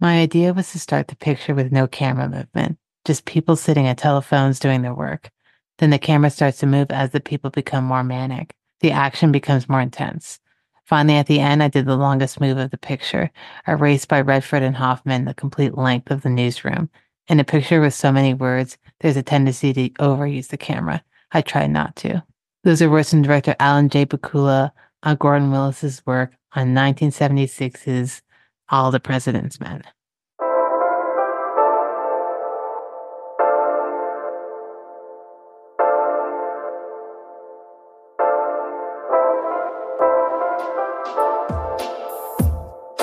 My idea was to start the picture with no camera movement, just people sitting at telephones doing their work. Then the camera starts to move as the people become more manic. The action becomes more intense. Finally, at the end, I did the longest move of the picture, a race by Redford and Hoffman the complete length of the newsroom. In a picture with so many words, there's a tendency to overuse the camera. I tried not to. Those are words from director Alan J. Pakula on Gordon Willis's work on 1976's All the President's Men.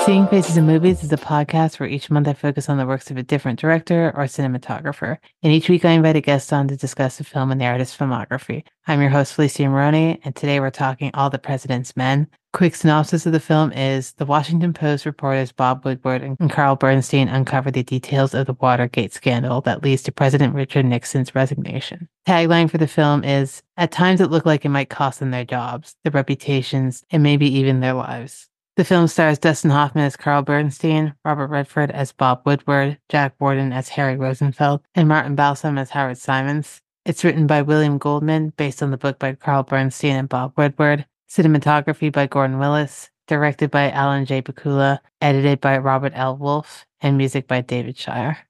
Seeing Faces in Movies is a podcast where each month I focus on the works of a different director or cinematographer. And each week I invite a guest on to discuss the film and the artist's filmography. I'm your host, Felicia Maroney, and today we're talking All the President's Men. Quick synopsis of the film is The Washington Post reporters Bob Woodward and Carl Bernstein uncover the details of the Watergate scandal that leads to President Richard Nixon's resignation. Tagline for the film is At times it looked like it might cost them their jobs, their reputations, and maybe even their lives. The film stars Dustin Hoffman as Carl Bernstein, Robert Redford as Bob Woodward, Jack Warden as Harry Rosenfeld, and Martin Balsam as Howard Simons. It's written by William Goldman, based on the book by Carl Bernstein and Bob Woodward. Cinematography by Gordon Willis, directed by Alan J. Pakula, edited by Robert L. Wolfe, and music by David Shire.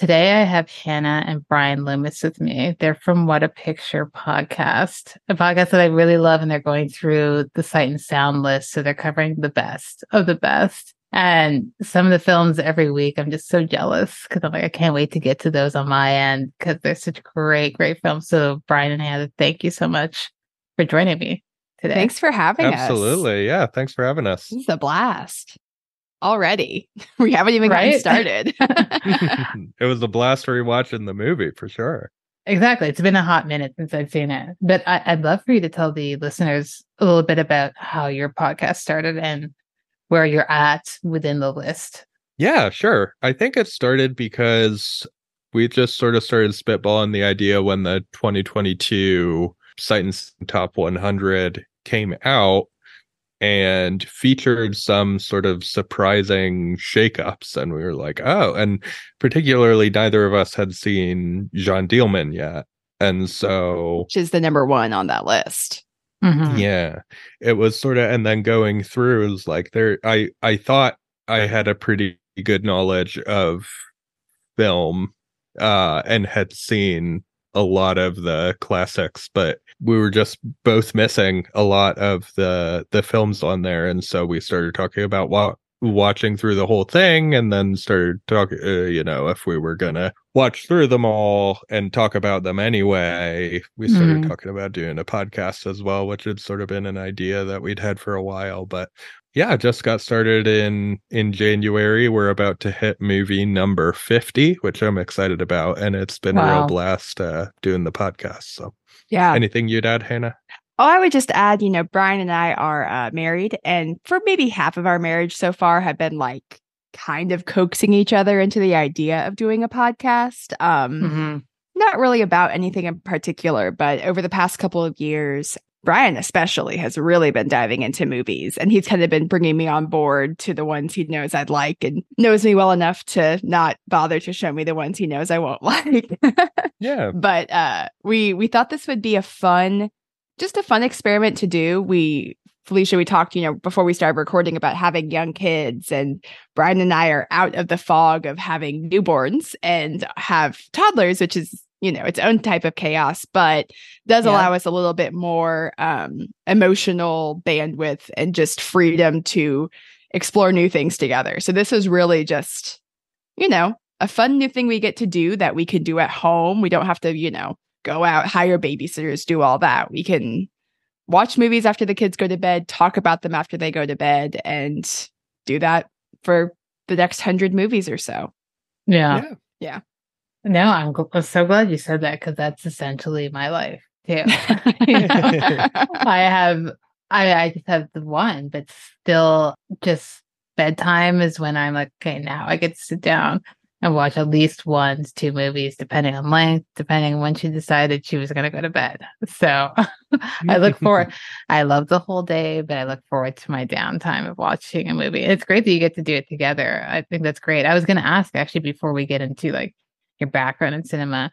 Today I have Hannah and Bryan Loomis with me. They're from What a Picture podcast, a podcast that I really love, and they're going through the sight and sound list. So they're covering the best of the best. And some of the films every week, I'm just so jealous because I'm like, I can't wait to get to those on my end because they're such great, great films. So Bryan and Hannah, thank you so much for joining me today. Thanks for having Absolutely. us. Absolutely. Yeah. Thanks for having us. This is a blast already. We haven't even right? gotten started. it was a blast rewatching the movie for sure. Exactly. It's been a hot minute since I've seen it. But I, would love for you to tell the listeners a little bit about how your podcast started and where you're at within the list. Yeah, sure. I think it started because we just sort of started spitballing the idea when the 2022 Sight and Top 100 came out and featured some sort of surprising shakeups. And we were like, oh, and particularly neither of us had seen Jeanne Dielman yet. And so, which is the number one on that list. Mm-hmm. Yeah. It was sort of, and then going through, it was like there, I, I thought I had a pretty good knowledge of film, uh, and had seen a lot of the classics, but we were just both missing a lot of the the films on there, and so we started talking about what watching through the whole thing and then started talking uh, you know if we were gonna watch through them all and talk about them anyway we started mm. talking about doing a podcast as well which had sort of been an idea that we'd had for a while but yeah just got started in in january we're about to hit movie number 50 which i'm excited about and it's been wow. a real blast uh doing the podcast so yeah anything you'd add hannah Oh, I would just add, you know, Bryan and I are uh, married, and for maybe half of our marriage so far, have been like kind of coaxing each other into the idea of doing a podcast. Um, mm-hmm. Not really about anything in particular, but over the past couple of years, Bryan especially has really been diving into movies and he's kind of been bringing me on board to the ones he knows I'd like and knows me well enough to not bother to show me the ones he knows I won't like. yeah. But uh we we thought this would be a fun just a fun experiment to do. We Felicia, we talked, you know, before we started recording about having young kids, and Bryan and I are out of the fog of having newborns and have toddlers, which is you know its own type of chaos but does yeah. allow us a little bit more um, emotional bandwidth and just freedom to explore new things together. So this is really just you know a fun new thing we get to do that we can do at home. We don't have to you know go out hire babysitters do all that. We can watch movies after the kids go to bed talk about them after they go to bed and do that for the next hundred movies or so. Yeah. Yeah, yeah. No, I'm, I'm so glad you said that because that's essentially my life too. I have, I, I just have the one, but still, just bedtime is when I'm like, okay, now I get to sit down and watch at least one two movies, depending on length, depending on when she decided she was going to go to bed. So I look forward. I love the whole day, but I look forward to my downtime of watching a movie. It's great that you get to do it together. I think that's great. I was going to ask actually before we get into like your background in cinema.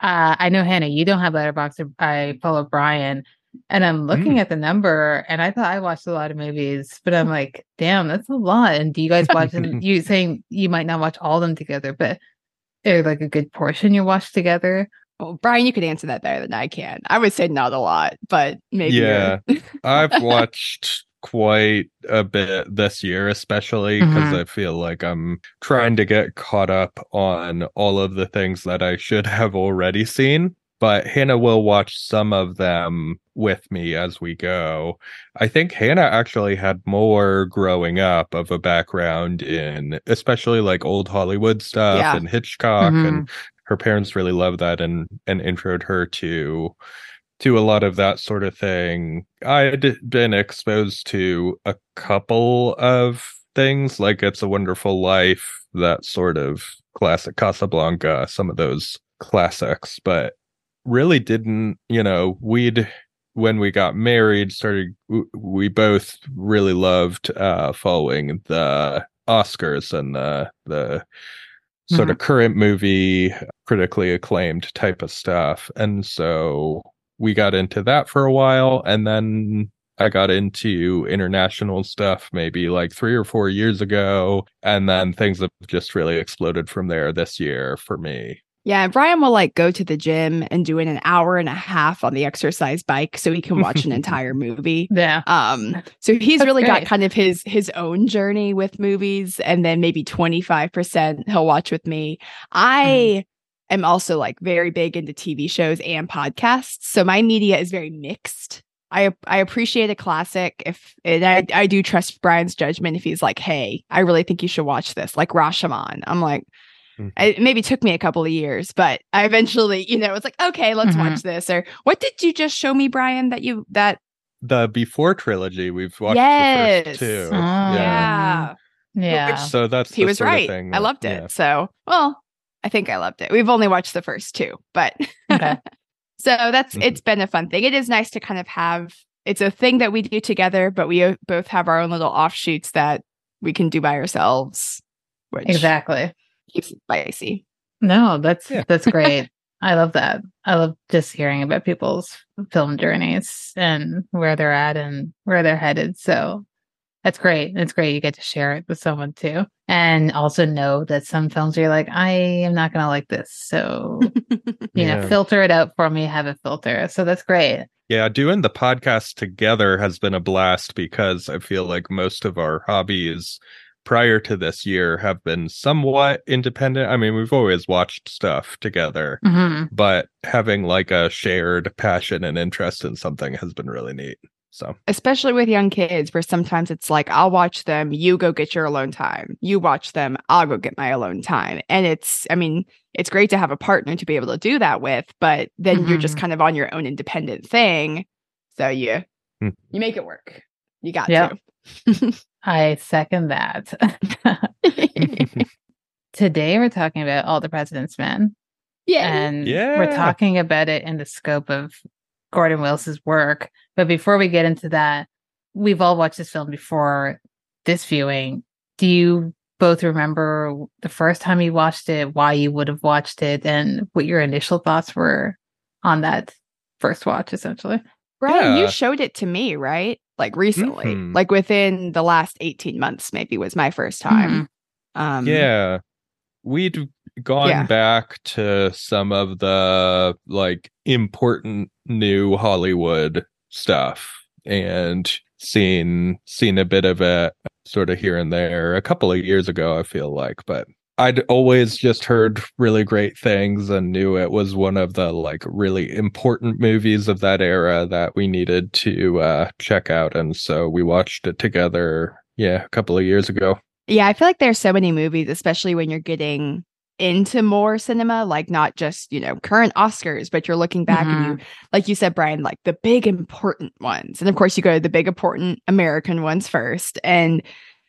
Uh, I know Hannah, you don't have Letterboxd. I follow Bryan. And I'm looking Mm. at the number, and I thought I watched a lot of movies, but I'm like, damn, that's a lot. And do you guys watch them? You saying you might not watch all of them together, but they're like a good portion you watch together? Well, Bryan, you could answer that better than I can. I would say not a lot, but maybe. Yeah. I've watched quite a bit this year, especially because Mhm. I feel like I'm trying to get caught up on all of the things that I should have already seen. But Hannah will watch some of them with me as we go. I think Hannah actually had more growing up of a background in especially like old Hollywood stuff Yeah. and Hitchcock Mhm. and her parents really loved that and and introed her to to a lot of that sort of thing. I had been exposed to a couple of things like It's a Wonderful Life, that sort of classic Casablanca, some of those classics, but really didn't, you know, we'd when we got married started we both really loved uh following the Oscars and the the sort of current movie critically acclaimed type of stuff. And so we got into that for a while and then I got into international stuff maybe like 3 or 4 years ago and then things have just really exploded from there this year for me. Yeah, and Bryan will like go to the gym and do an hour and a half on the exercise bike so he can watch an entire movie. Yeah. Um, so he's That's really got kind of his his own journey with movies, and then maybe twenty five percent he'll watch with me. I am also like very big into TV shows and podcasts, so my media is very mixed. I I appreciate a classic if and I I do trust Bryan's judgment if he's like, hey, I really think you should watch this, like Rashomon. I'm like. Mhm. It maybe took me a couple of years, but I eventually, you know, it's like, okay, let's Mhm. watch this. Or what did you just show me, Bryan? That you that The Before trilogy we've watched the first two. Oh, yeah. Yeah. Which- So that's he the was sort of right. thing I loved it. yeah. So, well, I think I loved it. We've only watched the first two, but Okay. so that's Mhm. it's been a fun thing. It is nice to kind of have it's a thing that we do together, but we both have our own little offshoots that we can do by ourselves, which Exactly. keeps it spicy. No, that's Yeah. that's great. I love that. I love just hearing about people's film journeys and where they're at and where they're headed. So that's great. That's great you get to share it with someone too. And also know that some films you're like, I am not gonna like this. So you know, filter it out for me, have a filter. So that's great. Yeah, doing the podcast together has been a blast because I feel like most of our hobbies prior to this year have been somewhat independent. I mean, we've always watched stuff together, Mhm. but having like a shared passion and interest in something has been really neat. So, especially with young kids where sometimes it's like i'll watch them you go get your alone time you watch them i'll go get my alone time and it's i mean it's great to have a partner to be able to do that with but then you're just Mhm. kind of on your own independent thing so you Hmm. you make it work you got Yep. I second that. Today we're talking about All the President's Men. yeah and Yeah. we're talking about it in the scope of Gordon Willis's work. But before we get into that, we've all watched this film before this viewing. Do you both remember the first time you watched it, why you would have watched it, and what your initial thoughts were on that first watch, essentially? bryan you showed it to me right like recently Mhm. like within the last 18 months maybe was my first time um yeah, we'd gone Yeah. back to some of the like important new Hollywood stuff and seen seen a bit of it sort of here and there a couple of years ago I feel like but I'd always just heard really great things and knew it was one of the like really important movies of that era that we needed to uh check out and so we watched it together yeah a couple of years ago Yeah, I feel like there's so many movies, especially when you're getting into more cinema, like not just, you know, current Oscars, but you're looking back and you, like you said, Bryan, like the big important ones. And of course, you go to the big important American ones first. And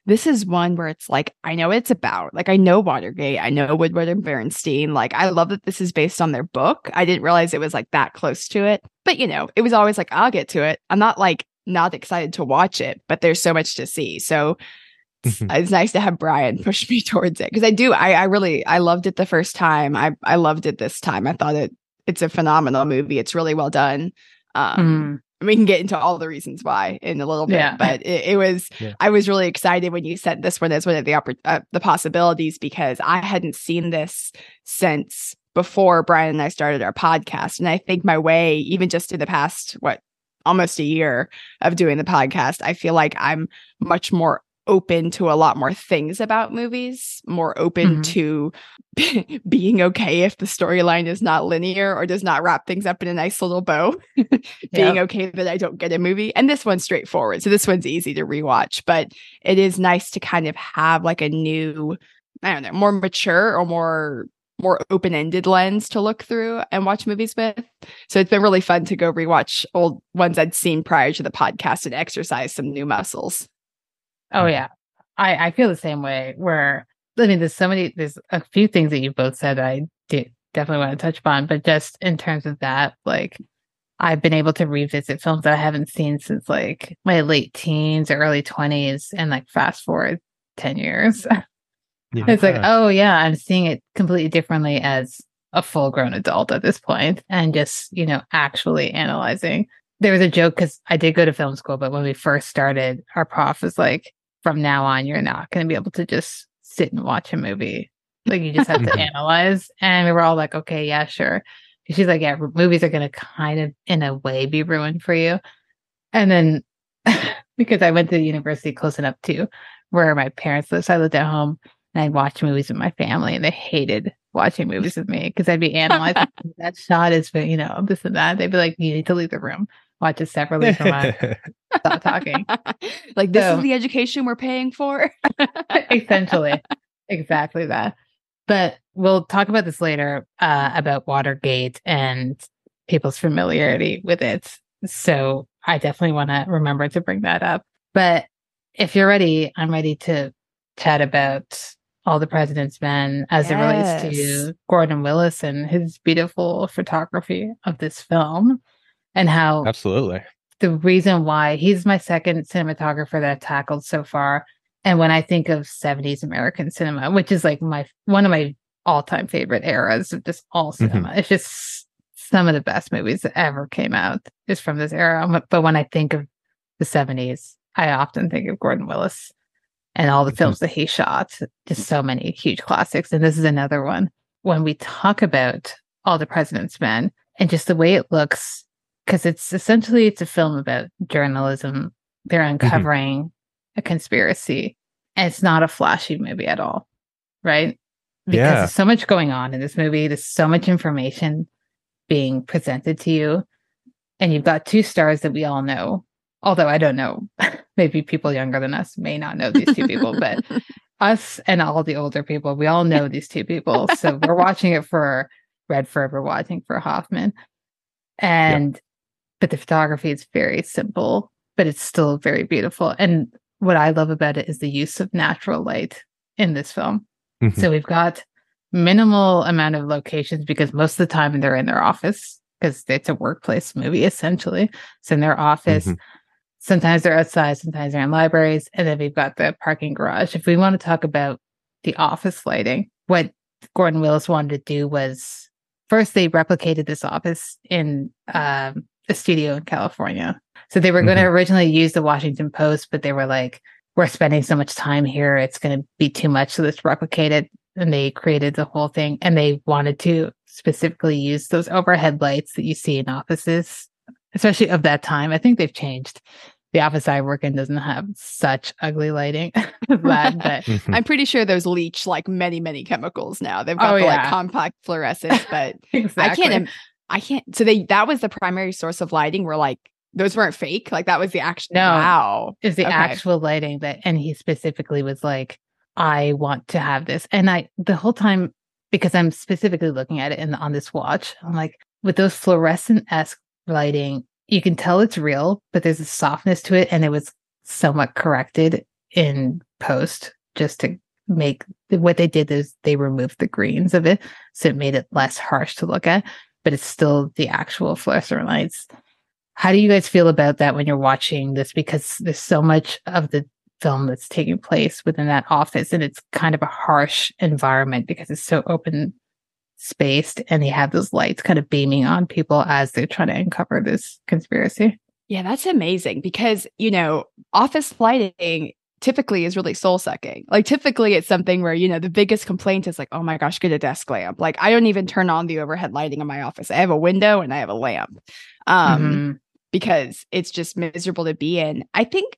this is one where it's like, I know it's about. Like, I know Watergate. I know Woodward and Bernstein. Like, I love that this is based on their book. I didn't realize it was like that close to it. But, you know, it was always like, I'll get to it. I'm not like not excited to watch it, but there's so much to see. So Mm-hmm. It's nice to have Bryan push me towards it because I do. I, I really, I loved it the first time. I, I loved it this time. I thought it, it's a phenomenal movie. It's really well done. Um, Mm. we can get into all the reasons why in a little bit, Yeah. but it, it was. Yeah. I was really excited when you said this one as one of the oppor- uh, the possibilities because I hadn't seen this since before Bryan and I started our podcast, and I think my way, even just in the past what almost a year of doing the podcast, I feel like I'm much more open to a lot more things about movies, more open Mhm. to being okay if the storyline is not linear or does not wrap things up in a nice little bow. being okay that I don't get a movie. And this one's straightforward. So this one's easy to rewatch, but it is nice to kind of have like a new, I don't know, more mature or more more open-ended lens to look through and watch movies with. So it's been really fun to go rewatch old ones I'd seen prior to the podcast and exercise some new muscles. Oh yeah. I, I feel the same way where I mean there's so many there's a few things that you both said I definitely want to touch upon, but just in terms of that, like I've been able to revisit films that I haven't seen since like my late teens or early twenties and like fast forward ten years. Yeah. it's like, oh yeah, I'm seeing it completely differently as a full grown adult at this point and just, you know, actually analyzing. There was a joke because I did go to film school, but when we first started, our prof was like, from now on, you're not going to be able to just sit and watch a movie. Like you just have to analyze. And we were all like, okay, yeah, sure. She's like, yeah, movies are going to kind of, in a way, be ruined for you. And then because I went to the university close enough to where my parents lived, so I lived at home and I'd watch movies with my family, and they hated watching movies with me because I'd be analyzing that shot is, you know, this and that. They'd be like, "You need to leave the room, watch it separately from us, stop talking." like this So- is the education we're paying for. Essentially, exactly that. But we'll talk about this later uh, about Watergate and people's familiarity with it. So I definitely want to remember to bring that up. But if you're ready, I'm ready to chat about all the president's men as it relates to Gordon Willis and his beautiful photography of this film and how Absolutely. the reason why he's my second cinematographer that I've tackled so far. And when I think of 70s American cinema, which is like my one of my all-time favorite eras of just all cinema, it's just some of the best movies that ever came out is from this era. But- when I think of the 70s, I often think of Gordon Willis and all the Mhm. films that he shot. Just so many huge classics. And this is another one. When we talk about All the President's Men and just the way it looks, because it's essentially it's a film about journalism. They're mm-hmm. uncovering a conspiracy. And it's not a flashy movie at all. Right? Because Yeah. there's so much going on in this movie. There's so much information being presented to you. And you've got two stars that we all know. Although I don't know, maybe people younger than us may not know these two people, but us and all the older people, we all know these two people. So we're watching it for Redford, we're watching for Hoffman. And but the photography is very simple, but it's still very beautiful. And what I love about it is the use of natural light in this film. Mhm. So we've got minimal amount of locations because most of the time they're in their office because it's a workplace movie essentially. It's in their office. Mhm. Sometimes they're outside, sometimes they're in libraries, and then we've got the parking garage. If we want to talk about the office lighting, what Gordon Willis wanted to do was first they replicated this office in um, a studio in California. So they were going to originally use the Washington Post, but they were like, we're spending so much time here, it's going to be too much. So let's replicate it. And they created the whole thing and they wanted to specifically use those overhead lights that you see in offices, especially of that time. I think they've changed. The office I work in doesn't have such ugly lighting as that, but Mhm. I'm pretty sure those leach like many, many chemicals now. They've got Oh, the like compact fluorescence, but exactly. I can't. Im- I can't. So they that was the primary source of lighting. Where like those weren't fake. Like that was the actual. No. Wow. is the Okay. actual lighting that and he specifically was like i want to have this and i the whole time because i'm specifically looking at it in on this watch i'm like with those fluorescent-esque lighting you can tell it's real but there's a softness to it and it was somewhat corrected in post just to make what they did is they removed the greens of it so it made it less harsh to look at but it's still the actual fluorescent lights. How do you guys feel about that when you're watching this? Because there's so much of the film that's taking place within that office and it's kind of a harsh environment because it's so open spaced and they have those lights kind of beaming on people as they're trying to uncover this conspiracy. Yeah that's amazing because you know office lighting typically is really soul sucking. Like typically it's something where, you know, the biggest complaint is like, oh my gosh, get a desk lamp. Like I don't even turn on the overhead lighting in my office. I have a window and I have a lamp. Um, mm-hmm. because it's just miserable to be in. I think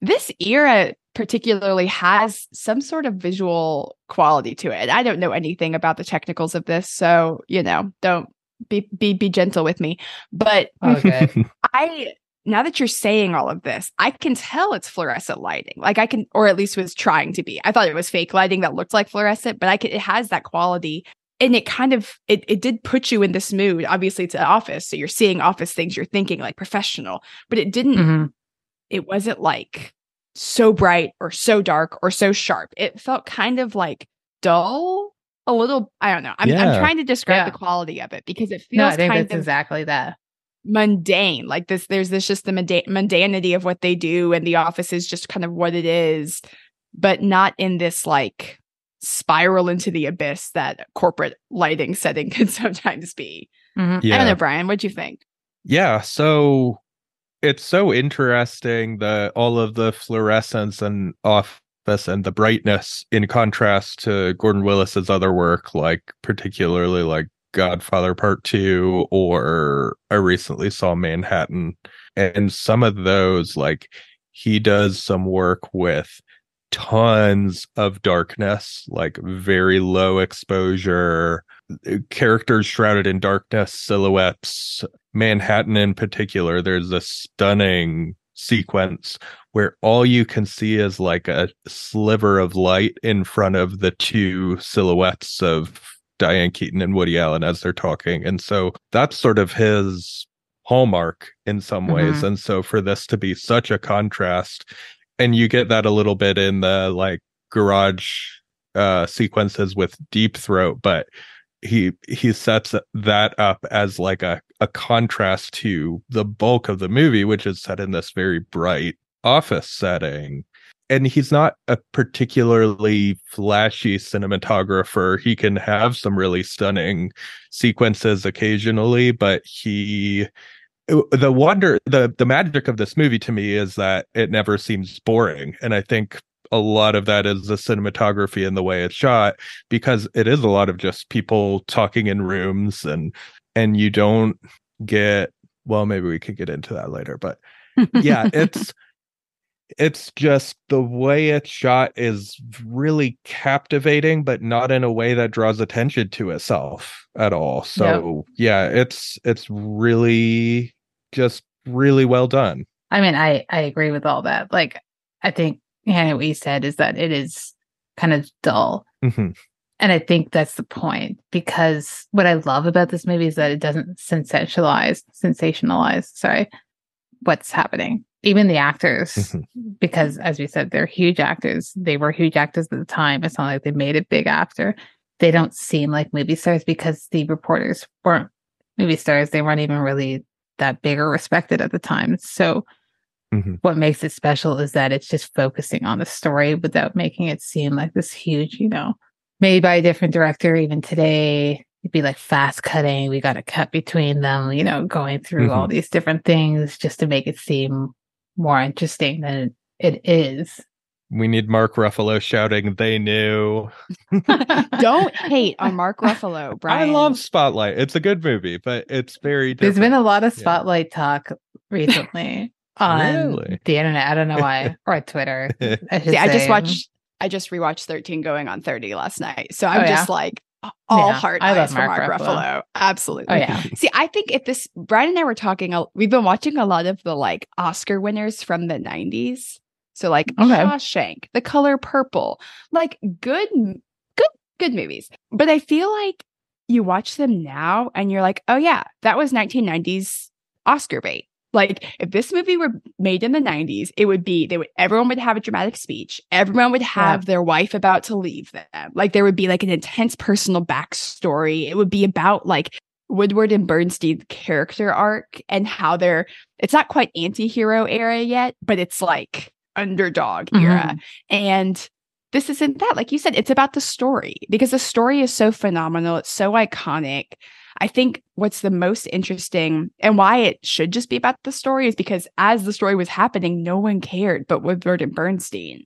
this era particularly has some sort of visual quality to it. I don't know anything about the technicals of this, so you know, don't be be be gentle with me. But okay. I now that you're saying all of this, I can tell it's fluorescent lighting. Like I can, or at least was trying to be. I thought it was fake lighting that looked like fluorescent, but I could, it has that quality. And it kind of, it, it did put you in this mood. Obviously, it's an office. So you're seeing office things, you're thinking like professional, but it didn't, mm-hmm. it wasn't like so bright or so dark or so sharp. It felt kind of like dull, a little, I don't know. I'm, yeah. I'm trying to describe yeah. the quality of it because it feels no, I think kind that's of exactly that mundane like this there's this just the mundanity of what they do and the office is just kind of what it is but not in this like spiral into the abyss that corporate lighting setting can sometimes be mm-hmm. yeah. i don't know bryan what do you think yeah so it's so interesting that all of the fluorescence and office and the brightness in contrast to gordon willis's other work like particularly like Godfather Part 2 or I recently saw Manhattan and some of those like he does some work with tons of darkness, like very low exposure, characters shrouded in darkness, silhouettes. Manhattan in particular, there's a stunning sequence where all you can see is like a sliver of light in front of the two silhouettes of Diane Keaton and Woody Allen as they're talking. And so that's sort of his hallmark in some ways. Mm-hmm. And so for this to be such a contrast, and you get that a little bit in the like garage uh sequences with Deep Throat, but he he sets that up as like a, a contrast to the bulk of the movie, which is set in this very bright office setting and he's not a particularly flashy cinematographer. He can have some really stunning sequences occasionally, but he the wonder the the magic of this movie to me is that it never seems boring and i think a lot of that is the cinematography and the way it's shot because it is a lot of just people talking in rooms and and you don't get well maybe we could get into that later but yeah it's it's just the way it's shot is really captivating but not in a way that draws attention to itself at all. So yep. yeah it's it's really just really well done. I mean i i agree with all that. Like i think what you said is that it is kind of dull. Mm-hmm. and i think that's the point because what i love about this movie is that it doesn't sensationalize sensationalize sorry what's happening even the actors, mm-hmm. because as we said, they're huge actors. They were huge actors at the time. It's not like they made it big after. They don't seem like movie stars because the reporters weren't movie stars. They weren't even really that big or respected at the time. So mm-hmm. what makes it special is that it's just focusing on the story without making it seem like this huge, you know, made by a different director. Even today, it'd be like fast cutting. We got to cut between them, you know, going through mm-hmm. all these different things just to make it seem more interesting than it is. We need Mark Ruffalo shouting, they knew. Don't hate on Mark Ruffalo, Bryan. I love Spotlight. It's a good movie, but it's very different. There's been a lot of Spotlight yeah. talk recently on really? the internet. I don't know why. or Twitter. I, See, I just watched I just rewatched 13 going on 30 last night. So oh, I'm oh, just yeah? like, all yeah, heart I eyes for Mark, Mark Ruffalo. Ruffalo. Absolutely. Oh, yeah. See, I think if this, Bryan and I were talking, uh, we've been watching a lot of the like Oscar winners from the 90s. So like okay. Shawshank, The Color Purple, like good, good, good movies. But I feel like you watch them now and you're like, oh yeah, that was 1990s Oscar bait. Like if this movie were made in the 90s, it would be they would everyone would have a dramatic speech. Everyone would have yeah. their wife about to leave them. Like there would be like an intense personal backstory. It would be about like Woodward and Bernstein's character arc and how they're it's not quite anti-hero era yet, but it's like underdog mm-hmm. era. And this isn't that. Like you said, it's about the story because the story is so phenomenal. It's so iconic. I think what's the most interesting and why it should just be about the story is because as the story was happening, no one cared but Woodward and Bernstein.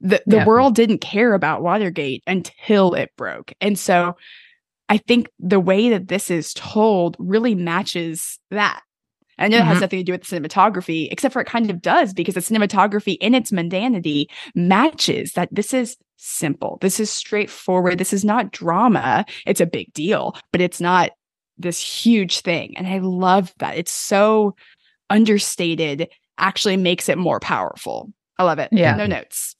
The the yeah. world didn't care about Watergate until it broke. And so I think the way that this is told really matches that. I know mm-hmm. it has mm-hmm. nothing to do with the cinematography, except for it kind of does because the cinematography in its mundanity matches that this is simple. This is straightforward. This is not drama. It's a big deal, but it's not this huge thing. And I love that. It's so understated, actually makes it more powerful. I love it. Yeah. No notes.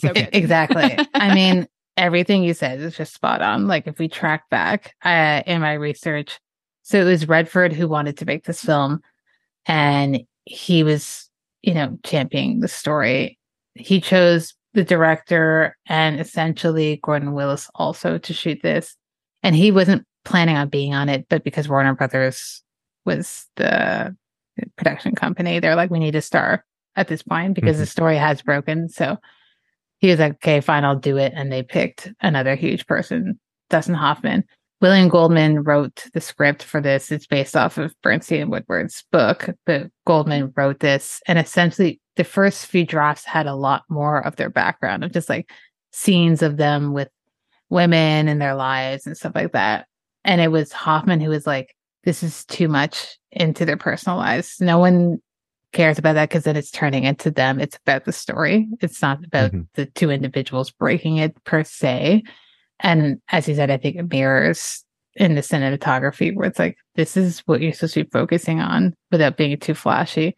So exactly. I mean, everything you said is just spot on. Like if we track back uh, in my research, so it was Redford who wanted to make this film, and he was, you know, championing the story. He chose the director and essentially Gordon Willis also to shoot this, and he wasn't planning on being on it, but because Warner Brothers was the production company, they're like, we need a star at this point because mm-hmm. the story has broken. So he was like, okay, fine, I'll do it. And they picked another huge person, Dustin Hoffman. William Goldman wrote the script for this. It's based off of Bernstein and Woodward's book, but Goldman wrote this. And essentially, the first few drafts had a lot more of their background of just like scenes of them with women and their lives and stuff like that. And it was Hoffman who was like, this is too much into their personal lives. No one cares about that because then it's turning into them. It's about the story. It's not about mm-hmm. the two individuals breaking it per se. And as he said, I think it mirrors in the cinematography where it's like, this is what you're supposed to be focusing on without being too flashy.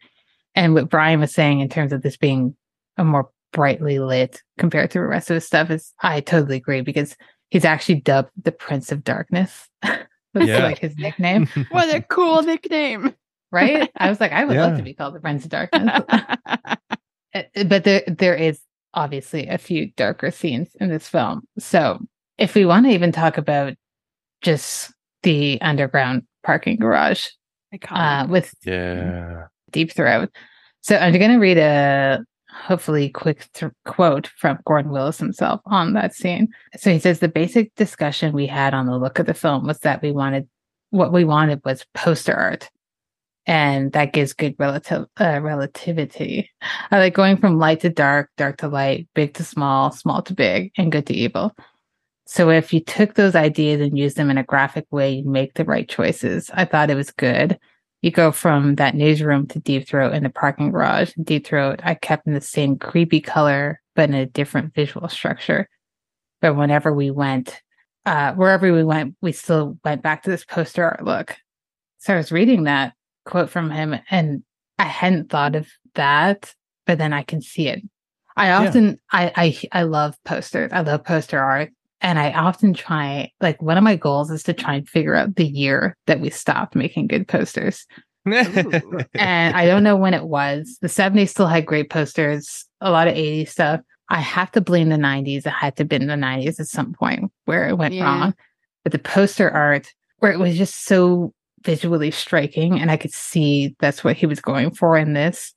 And what Bryan was saying in terms of this being a more brightly lit compared to the rest of the stuff is I totally agree because he's actually dubbed the Prince of Darkness. That's yeah. like his nickname. what a cool nickname right? I was like, I would yeah. love to be called the Prince of Darkness. Eh, eh, but there there is obviously a few darker scenes in this film. So if we want to even talk about just the underground parking garage uh, with yeah deep throat. So I'm going to read a hopefully quick th- quote from Gordon Willis himself on that scene. So he says the basic discussion we had on the look of the film was that we wanted what we wanted was poster art and that gives good relative uh, relativity. I like going from light to dark, dark to light, big to small, small to big, and good to evil. So if you took those ideas and used them in a graphic way, you make the right choices. I thought it was good. You go from that newsroom to Deep Throat in the parking garage. Deep Throat, I kept in the same creepy color, but in a different visual structure. But whenever we went, uh, wherever we went, we still went back to this poster art look. So I was reading that quote from him and I hadn't thought of that, but then I can see it. I often yeah. I, I I love posters. I love poster art. And I often try like one of my goals is to try and figure out the year that we stopped making good posters. and I don't know when it was. The 70s still had great posters, a lot of 80s stuff. I have to blame the 90s. It had to be in the 90s at some point where it went yeah. wrong. But the poster art, where it was just so visually striking and i could see that's what he was going for in this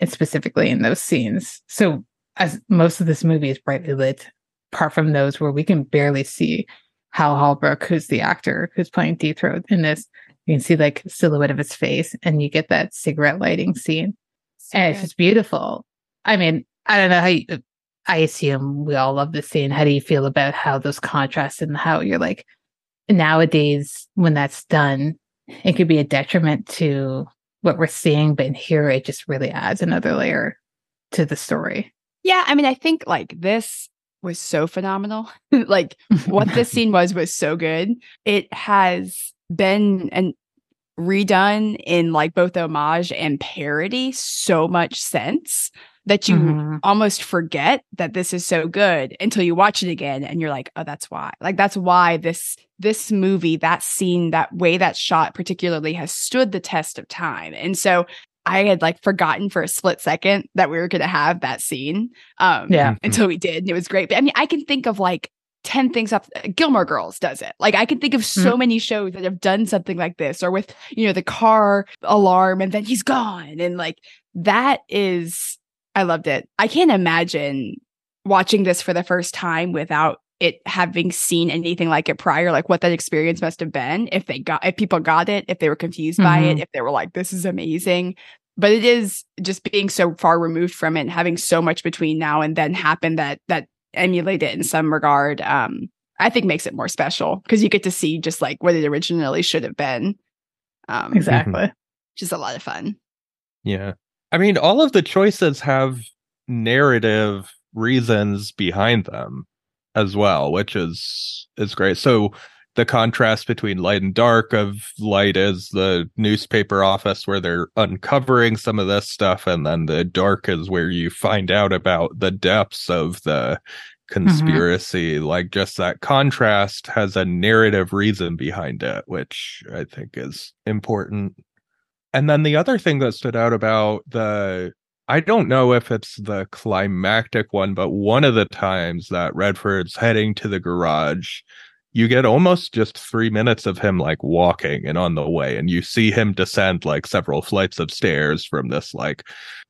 and specifically in those scenes so as most of this movie is brightly lit apart from those where we can barely see hal holbrook who's the actor who's playing deep throat in this you can see like silhouette of his face and you get that cigarette lighting scene so and good. it's just beautiful i mean i don't know how you i assume we all love this scene how do you feel about how those contrasts and how you're like nowadays when that's done it could be a detriment to what we're seeing, but in here it just really adds another layer to the story. Yeah, I mean, I think like this was so phenomenal. like what this scene was was so good. It has been and redone in like both homage and parody so much sense that you Mhm. almost forget that this is so good until you watch it again and you're like, oh, that's why. Like that's why this this movie, that scene, that way that shot particularly has stood the test of time. And so I had like forgotten for a split second that we were gonna have that scene. Um Yeah. until we did. And it was great. But I mean, I can think of like 10 things off Gilmore Girls does it. Like I can think of so many shows that have done something like this or with, you know, the car alarm and then he's gone. And like that is I loved it. I can't imagine watching this for the first time without it having seen anything like it prior, like what that experience must have been if they got if people got it, if they were confused by it, if they were like, this is amazing. But it is just being so far removed from it and having so much between now and then happen that that emulate it in some regard, um, I think makes it more special because you get to see just like what it originally should have been. Um Exactly. just a lot of fun. Yeah. I mean, all of the choices have narrative reasons behind them as well, which is is great. So the contrast between light and dark of light is the newspaper office where they're uncovering some of this stuff and then the dark is where you find out about the depths of the mm-hmm. conspiracy. Like just that contrast has a narrative reason behind it which i think is important. And then the other thing that stood out about the I don't know if it's the climactic one, but one of the times that Redford's heading to the garage, you get almost just three minutes of him like walking and on the way, and you see him descend like several flights of stairs from this like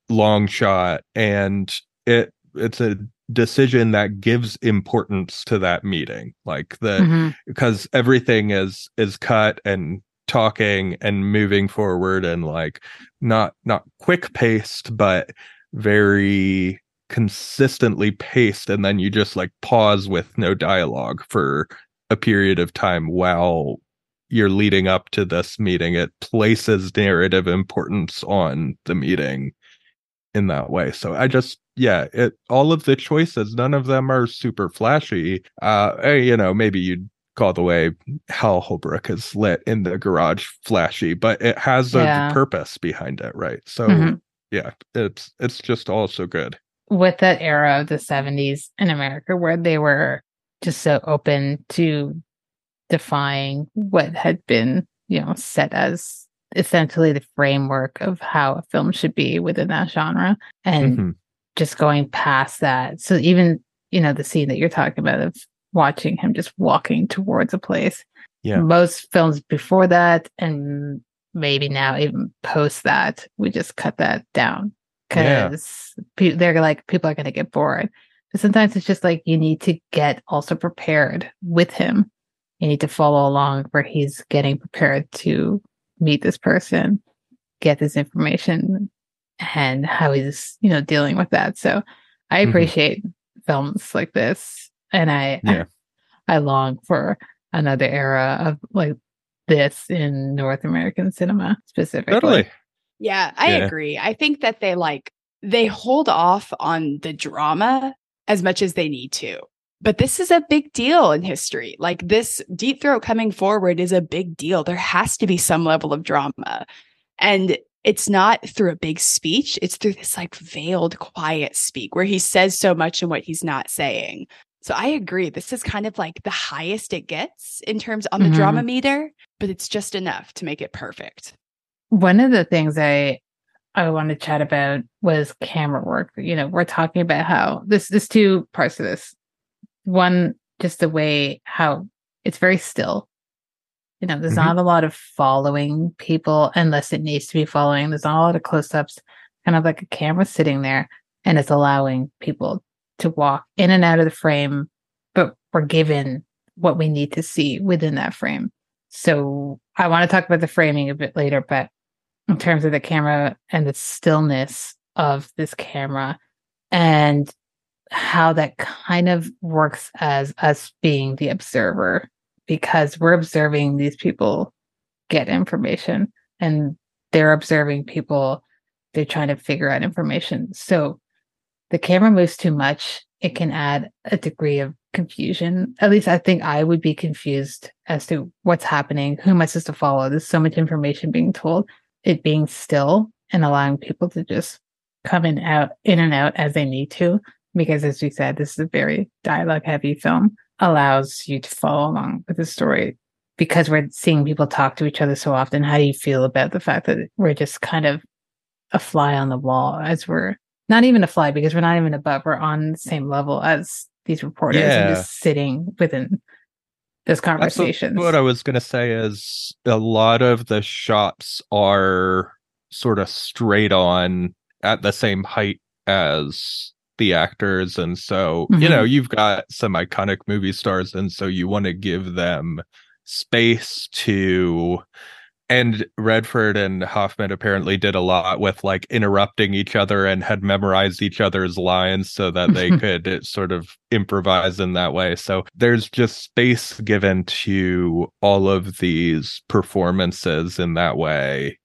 long shot, and it it's a decision that gives importance to that meeting, like the Mhm. because everything is is cut and talking and moving forward and like not not quick paced but very consistently paced and then you just like pause with no dialogue for a period of time while you're leading up to this meeting. It places narrative importance on the meeting in that way. So i just yeah it all of the choices none of them are super flashy. Uh eh, you know maybe you'd call the way Hal Holbrook is lit in the garage flashy, but it has a Yeah. purpose behind it, right? So Mhm. yeah, it's it's just all so good. With that era of the 70s in America where they were just so open to defying what had been, you know, set as essentially the framework of how a film should be within that genre. And Mhm. just going past that. So even, you know, the scene that you're talking about of watching him just walking towards a place. Yeah. Most films before that and maybe now even post that, we just cut that down Yeah. because they're like people are going to get bored. But sometimes it's just like you need to get also prepared with him. You need to follow along where he's getting prepared to meet this person, get this information, and how he's you know dealing with that. So I Mhm. appreciate films like this, and I Yeah. I long for another era of like this in North American cinema specifically. Totally. Yeah, I Yeah. agree. I think that they like they hold off on the drama as much as they need to. But this is a big deal in history. Like this deep throat coming forward is a big deal. There has to be some level of drama. And it's not through a big speech, it's through this like veiled quiet speak where he says so much in what he's not saying. So I agree. This is kind of like the highest it gets in terms on the Mhm. drama meter, but it's just enough to make it perfect. One of the things I I want to chat about was camera work. You know, we're talking about how this there's two parts of this. One, just the way how it's very still. You know, there's Mhm. not a lot of following people unless it needs to be following. There's not a lot of close-ups, kind of like a camera sitting there and it's allowing people to walk in and out of the frame, but we're given what we need to see within that frame. So I want to talk about the framing a bit later, but in terms of the camera and the stillness of this camera and how that kind of works as us being the observer because we're observing these people get information and they're observing people they're trying to figure out information so the camera moves too much it can add a degree of confusion. At least i think i would be confused as to what's happening who am i supposed to follow? There's so much information being told it being still and allowing people to just come in out in and out as they need to because as we said this is a very dialogue heavy film allows you to follow along with the story. Because we're seeing people talk to each other so often how do you feel about the fact that we're just kind of a fly on the wall as we're not even a fly because we're not even above we're on the same level as these reporters Yeah. and just sitting within those That's what- I was going to say is a lot of the shots are sort of straight on at the same height as the actors. And so, you Mhm. know, you've got some iconic movie stars. And so you want to give them space to. And Redford and Hoffman apparently did a lot with like interrupting each other and had memorized each other's lines so that they could sort of improvise in that way. So there's just space given to all of these performances in that way.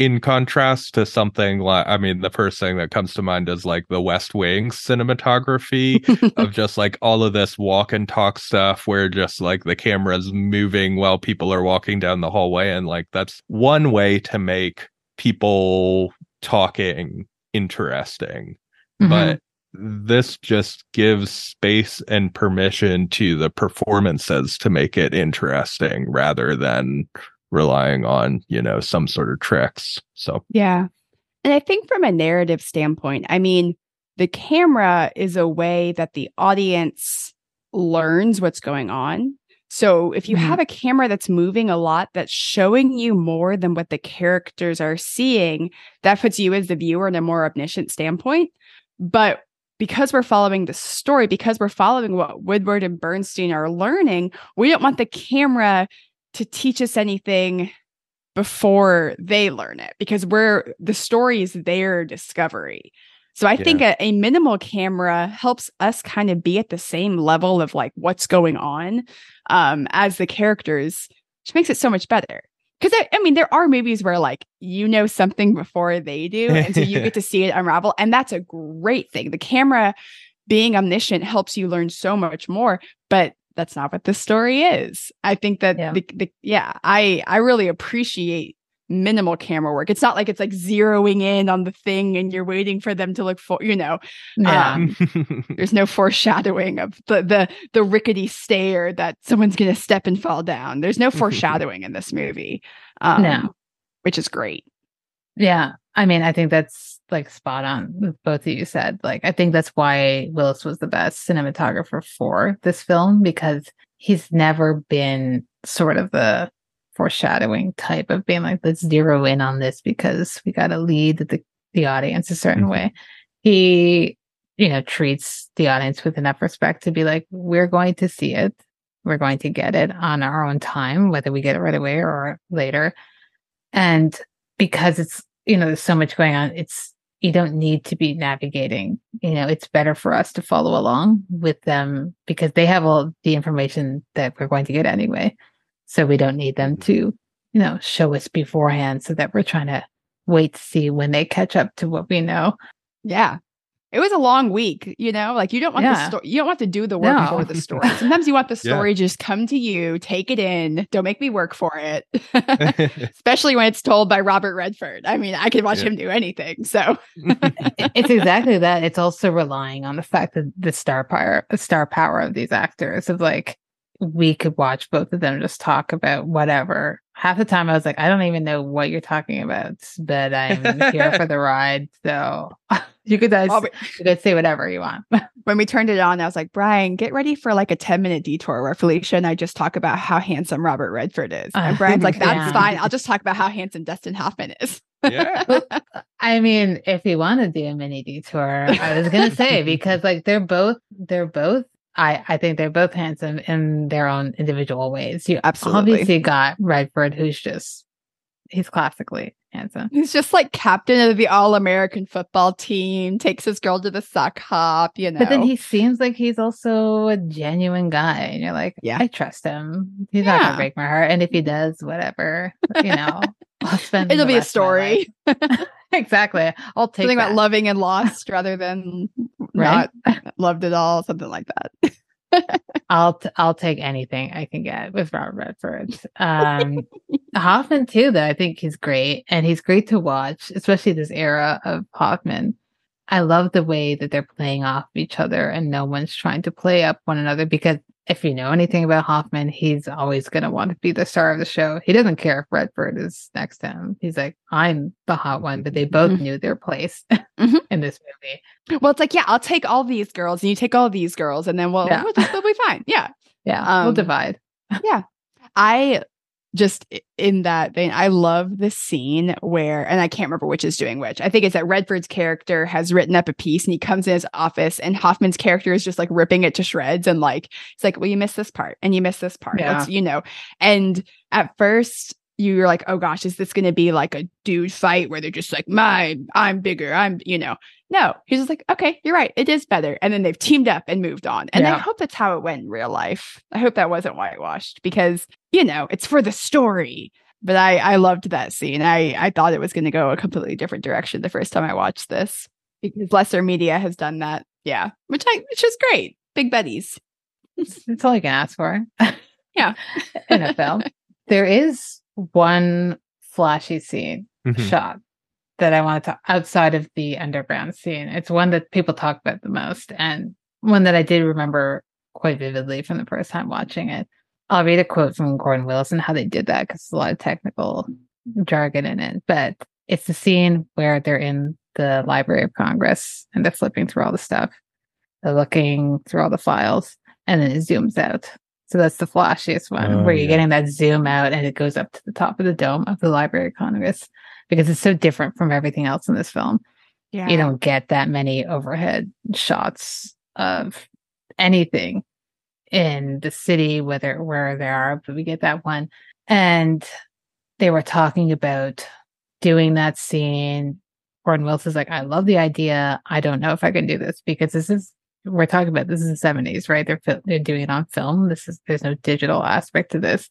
In contrast to something like, I mean, the first thing that comes to mind is like the West Wing cinematography of just like all of this walk and talk stuff where just like the camera's moving while people are walking down the hallway. And like that's one way to make people talking interesting. Mhm. But this just gives space and permission to the performances to make it interesting rather than relying on, you know, some sort of tricks. So Yeah. And I think from a narrative standpoint, I mean, the camera is a way that the audience learns what's going on. So if you Mhm. have a camera that's moving a lot, that's showing you more than what the characters are seeing, that puts you as the viewer in a more omniscient standpoint. But because we're following the story, because we're following what Woodward and Bernstein are learning, we don't want the camera to teach us anything before they learn it because we're the story is their discovery. So I think a, a minimal camera helps us kind of be at the same level of like what's going on um, as the characters, which makes it so much better. Because I, I mean, there are movies where like you know something before they do, and so you get to see it unravel, and that's a great thing. The camera being omniscient helps you learn so much more, but that's not what the story is. I think that Yeah. the, the yeah, I I really appreciate minimal camera work. It's not like it's like zeroing in on the thing and you're waiting for them to look for, you know, yeah um, there's no foreshadowing of the the the rickety stair that someone's going to step and fall down. There's no foreshadowing in this movie. Um, No. which is great. Yeah. I mean, I think that's like spot on with both of you said. Like, I think that's why Willis was the best cinematographer for this film because he's never been sort of the foreshadowing type of being like, let's zero in on this because we got to lead the, the audience a certain Mhm. way. He, you know, treats the audience with enough respect to be like, we're going to see it. We're going to get it on our own time, whether we get it right away or later. And because it's you know there's so much going on it's you don't need to be navigating. You know it's better for us to follow along with them because they have all the information that we're going to get anyway. So we don't need them mm-hmm. to you know show us beforehand so that we're trying to wait to see when they catch up to what we know. Yeah. It was a long week, you know, like you don't want the story, you don't want to do the work No. for the story. Sometimes you want the Yeah. story just come to you, take it in, don't make me work for it. Especially when it's told by Robert Redford. I mean, I could watch Yeah. him do anything. So, it's exactly that it's also relying on the fact that the star power the star power of these actors of like we could watch both of them just talk about whatever half the time i was like i don't even know what you're talking about but i'm here for the ride so you could guys Well, we- you could say whatever you want when we turned it on, I was like, Brian, get ready for like a 10 minute detour where Felicia and I just talk about how handsome Robert Redford is. And Brian's like, that's yeah. fine. I'll just talk about how handsome Dustin Hoffman is. yeah. i mean if you want to do a mini detour i was gonna say because like they're both they're both I, I think they're both handsome in their own individual ways. You Absolutely. obviously got Redford, who's just he's classically handsome. He's just like captain of the all American football team, takes his girl to the sock hop, you know. But then he seems like he's also a genuine guy, and you're like, Yeah. I trust him. He's not gonna break my heart, and if he does, whatever, you know, I'll spend. It'll be a story. exactly. I'll take Something about loving and lost rather than Right? not loved at all, something like that. I'll t- I'll take anything I can get with Robert Redford. Um, Hoffman too, though I think he's great, and he's great to watch, especially this era of Hoffman, I love the way that they're playing off each other and no one's trying to play up one another because if you know anything about Hoffman, he's always going to want to be the star of the show. He doesn't care if Redford is next to him. He's like, I'm the hot one, but they both Mhm. knew their place Mhm. in this movie. Well, it's like, yeah, I'll take all these girls and you take all these girls and then we'll, Yeah. we'll, we'll be fine. Yeah. Yeah, we'll divide. yeah. I just in that vein, I love the scene where, and I can't remember which is doing which. I think it's that Redford's character has written up a piece and he comes in his office and Hoffman's character is just like ripping it to shreds and like, it's like, well, you missed this part and you missed this part. Yeah. You know, and at first, you're like, oh gosh, is this going to be like a dude fight where they're just like, my, I'm bigger, I'm, you know, no, he's just like, okay, you're right, it is better. And then they've teamed up and moved on. And I hope that's how it went in real life. I hope that wasn't whitewashed because, you know, it's for the story. But I, I loved that scene. I, I thought it was going to go a completely different direction the first time I watched this because lesser media has done that. Yeah, which I, which is great. Big buddies. It's, it's all you can ask for. Yeah. in a film. There is one flashy scene Mhm. shot that I want to talk outside of the underground scene. It's one that people talk about the most and one that I did remember quite vividly from the first time watching it. I'll read a quote from Gordon Willis and how they did that because there's a lot of technical jargon in it. But it's the scene where they're in the Library of Congress and they're flipping through all the stuff. They're looking through all the files and then it zooms out. So that's the flashiest one Oh, where you're yeah. getting that zoom out and it goes up to the top of the dome of the Library of Congress because it's so different from everything else in this film. Yeah. You don't get that many overhead shots of anything in the city, whether where they are, but we get that one. And they were talking about doing that scene. Gordon Willis is like, I love the idea. I don't know if I can do this because this is we're talking about this is the seventies, right? They're they're doing it on film. This is there's no digital aspect to this.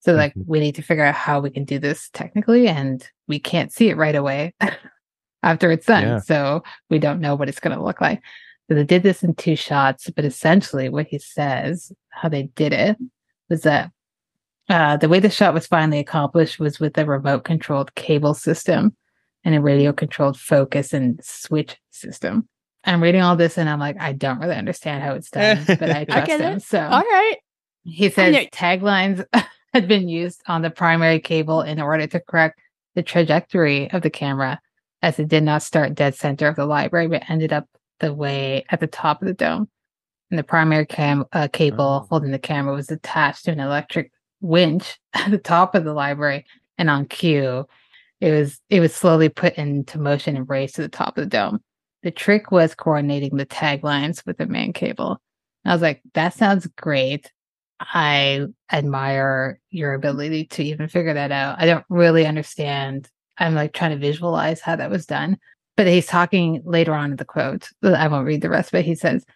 So like Mhm. we need to figure out how we can do this technically and we can't see it right away after it's done. Yeah. So we don't know what it's gonna look like. So they did this in two shots, but essentially what he says, how they did it, was that uh, the way the shot was finally accomplished was with a remote controlled cable system and a radio controlled focus and switch system. I'm reading all this and I'm like, I don't really understand how it's done, but I I trust get him. So All right. he says taglines had been used on the primary cable in order to correct the trajectory of the camera as it did not start dead center of the library, but ended up the way at the top of the dome. And the primary cam uh, cable Oh. holding the camera was attached to an electric winch at the top of the library. And on cue, it was it was slowly put into motion and raised to the top of the dome. The trick was coordinating the taglines with the main cable. I was like, that sounds great. I admire your ability to even figure that out. I don't really understand. I'm like trying to visualize how that was done. But he's talking later on in the quote. Uh, I won't read the rest, but he says,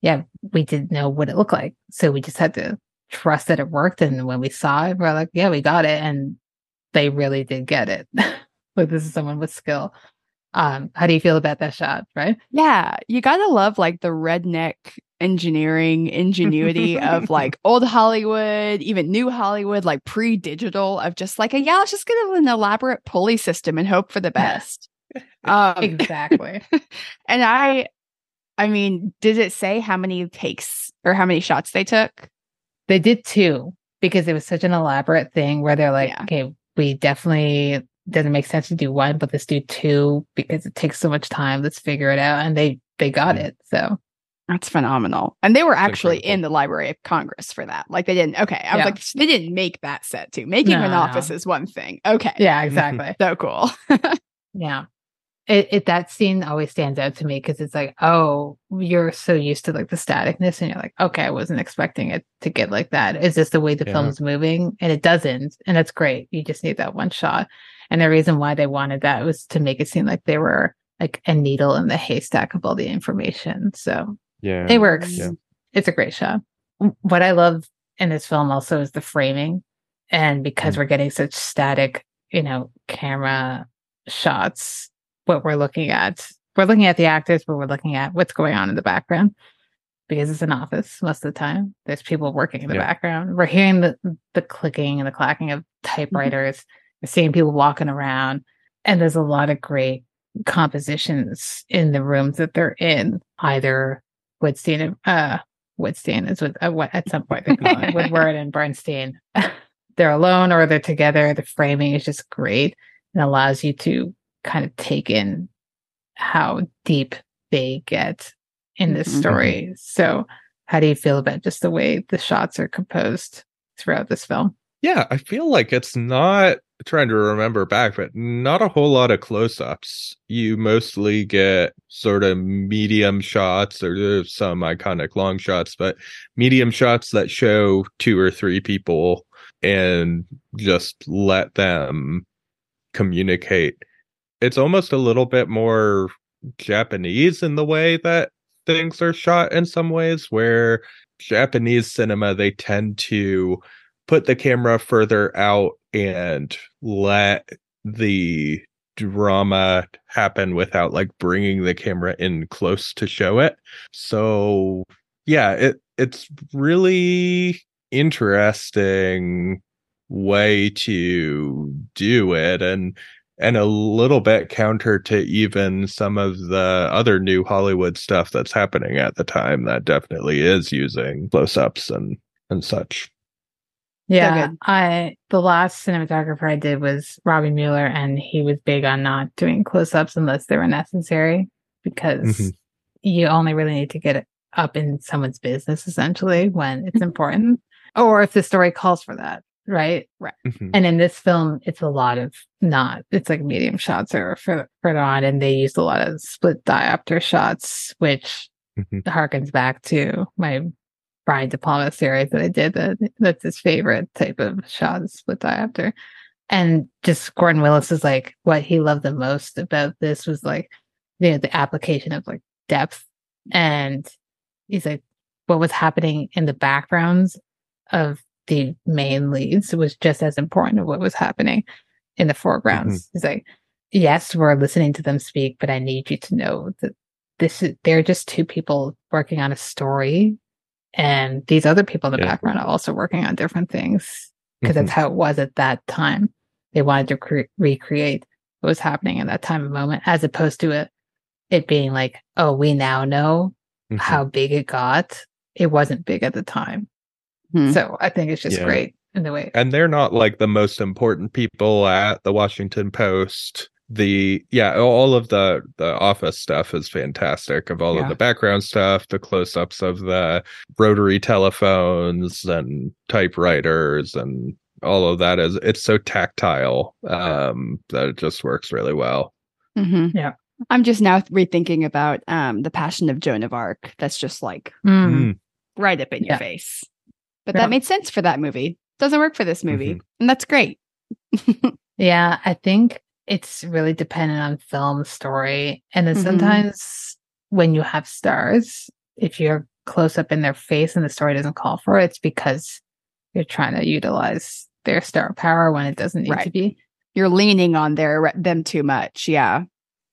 Yeah, we didn't know what it looked like. So we just had to trust that it worked. And when we saw it, we're like, Yeah, we got it. And they really did get it. like this is someone with skill. Um, how do you feel about that shot, right? Yeah, you gotta love like the redneck engineering ingenuity of like old Hollywood, even new Hollywood, like pre-digital of just like a yeah, let's just get an elaborate pulley system and hope for the best. Um, Exactly. and I, I mean, did it say how many takes or how many shots they took? They did two because it was such an elaborate thing where they're like, Yeah. okay, we definitely doesn't make sense to do one, but let's do two because it takes so much time. Let's figure it out. And they they got Yeah. it. So That's phenomenal. And they were actually in the Library of Congress for that. Like they didn't. Okay, I was Yeah. like, they didn't make that set too. Making No, an no. office is one thing. Okay, yeah, exactly. so cool. yeah. It, it that scene always stands out to me because it's like, oh, you're so used to like the staticness, and you're like, okay, I wasn't expecting it to get like that. Is this the way the Yeah. film's moving? And it doesn't, and that's great. You just need that one shot. And the reason why they wanted that was to make it seem like they were like a needle in the haystack of all the information. So Yeah. it works. Yeah. It's a great shot. What I love in this film also is the framing. And because Mm. we're getting such static, you know, camera shots, what we're looking at, we're looking at the actors, but we're looking at what's going on in the background because it's an office most of the time. There's people working in the Yeah. background. We're hearing the, the clicking and the clacking of typewriters. We're seeing people walking around. And there's a lot of great compositions in the rooms that they're in, either Woodstein, uh, Woodstein is with uh, what at some point they call it Woodward and Bernstein. they're alone or they're together. The framing is just great and allows you to kind of take in how deep they get in this Mhm. story. So, how do you feel about just the way the shots are composed throughout this film? Yeah, I feel like it's not trying to remember back, but not a whole lot of close ups. You mostly get sort of medium shots or some iconic long shots, but medium shots that show two or three people and just let them communicate. It's almost a little bit more Japanese in the way that things are shot in some ways, where Japanese cinema, they tend to put the camera further out and let the drama happen without like bringing the camera in close to show it. So yeah, it it's really interesting way to do it and and a little bit counter to even some of the other new Hollywood stuff that's happening at the time that definitely is using close-ups and and such. Yeah, good. I the last cinematographer I did was Robbie Mueller, and he was big on not doing close-ups unless they were necessary because Mhm. you only really need to get it up in someone's business essentially when it's important, or if the story calls for that, right? Mhm. And in this film, it's a lot of not. It's like medium shots are fur- further on, and they used a lot of split diopter shots, which Mhm. harkens back to my Brian De Palma series that I did. That that's his favorite type of shot, is split diopter. And just Gordon Willis is like what he loved the most about this was like you know the application of like depth, and he's like what was happening in the backgrounds of the main leads was just as important as what was happening in the foregrounds. Mm-hmm. He's like, yes, we're listening to them speak, but I need you to know that this is they're just two people working on a story, and these other people in the Yeah. background are also working on different things because that's how it was at that time. They wanted to cre- recreate what was happening in that time and moment, as opposed to it it being like, oh, we now know Mhm. how big it got. It wasn't big at the time. Hmm. So I think it's just Yeah. great in the way. and they're not like the most important people at the Washington Post. The yeah, all of the the office stuff is fantastic. Of all Yeah. of the background stuff, the close-ups of the rotary telephones and typewriters and all of that is it's so tactile um that it just works really well. mm-hmm. Yeah. I'm just now rethinking about um the Passion of Joan of Arc. That's just like Mm. Mm. right up in your face. But Yeah. that made sense for that movie. Doesn't work for this movie. Mhm. And that's great. Yeah, I think it's really dependent on film story. And then Mhm. sometimes when you have stars, if you're close up in their face and the story doesn't call for it, it's because you're trying to utilize their star power when it doesn't need to be. You're leaning on their them too much. Yeah.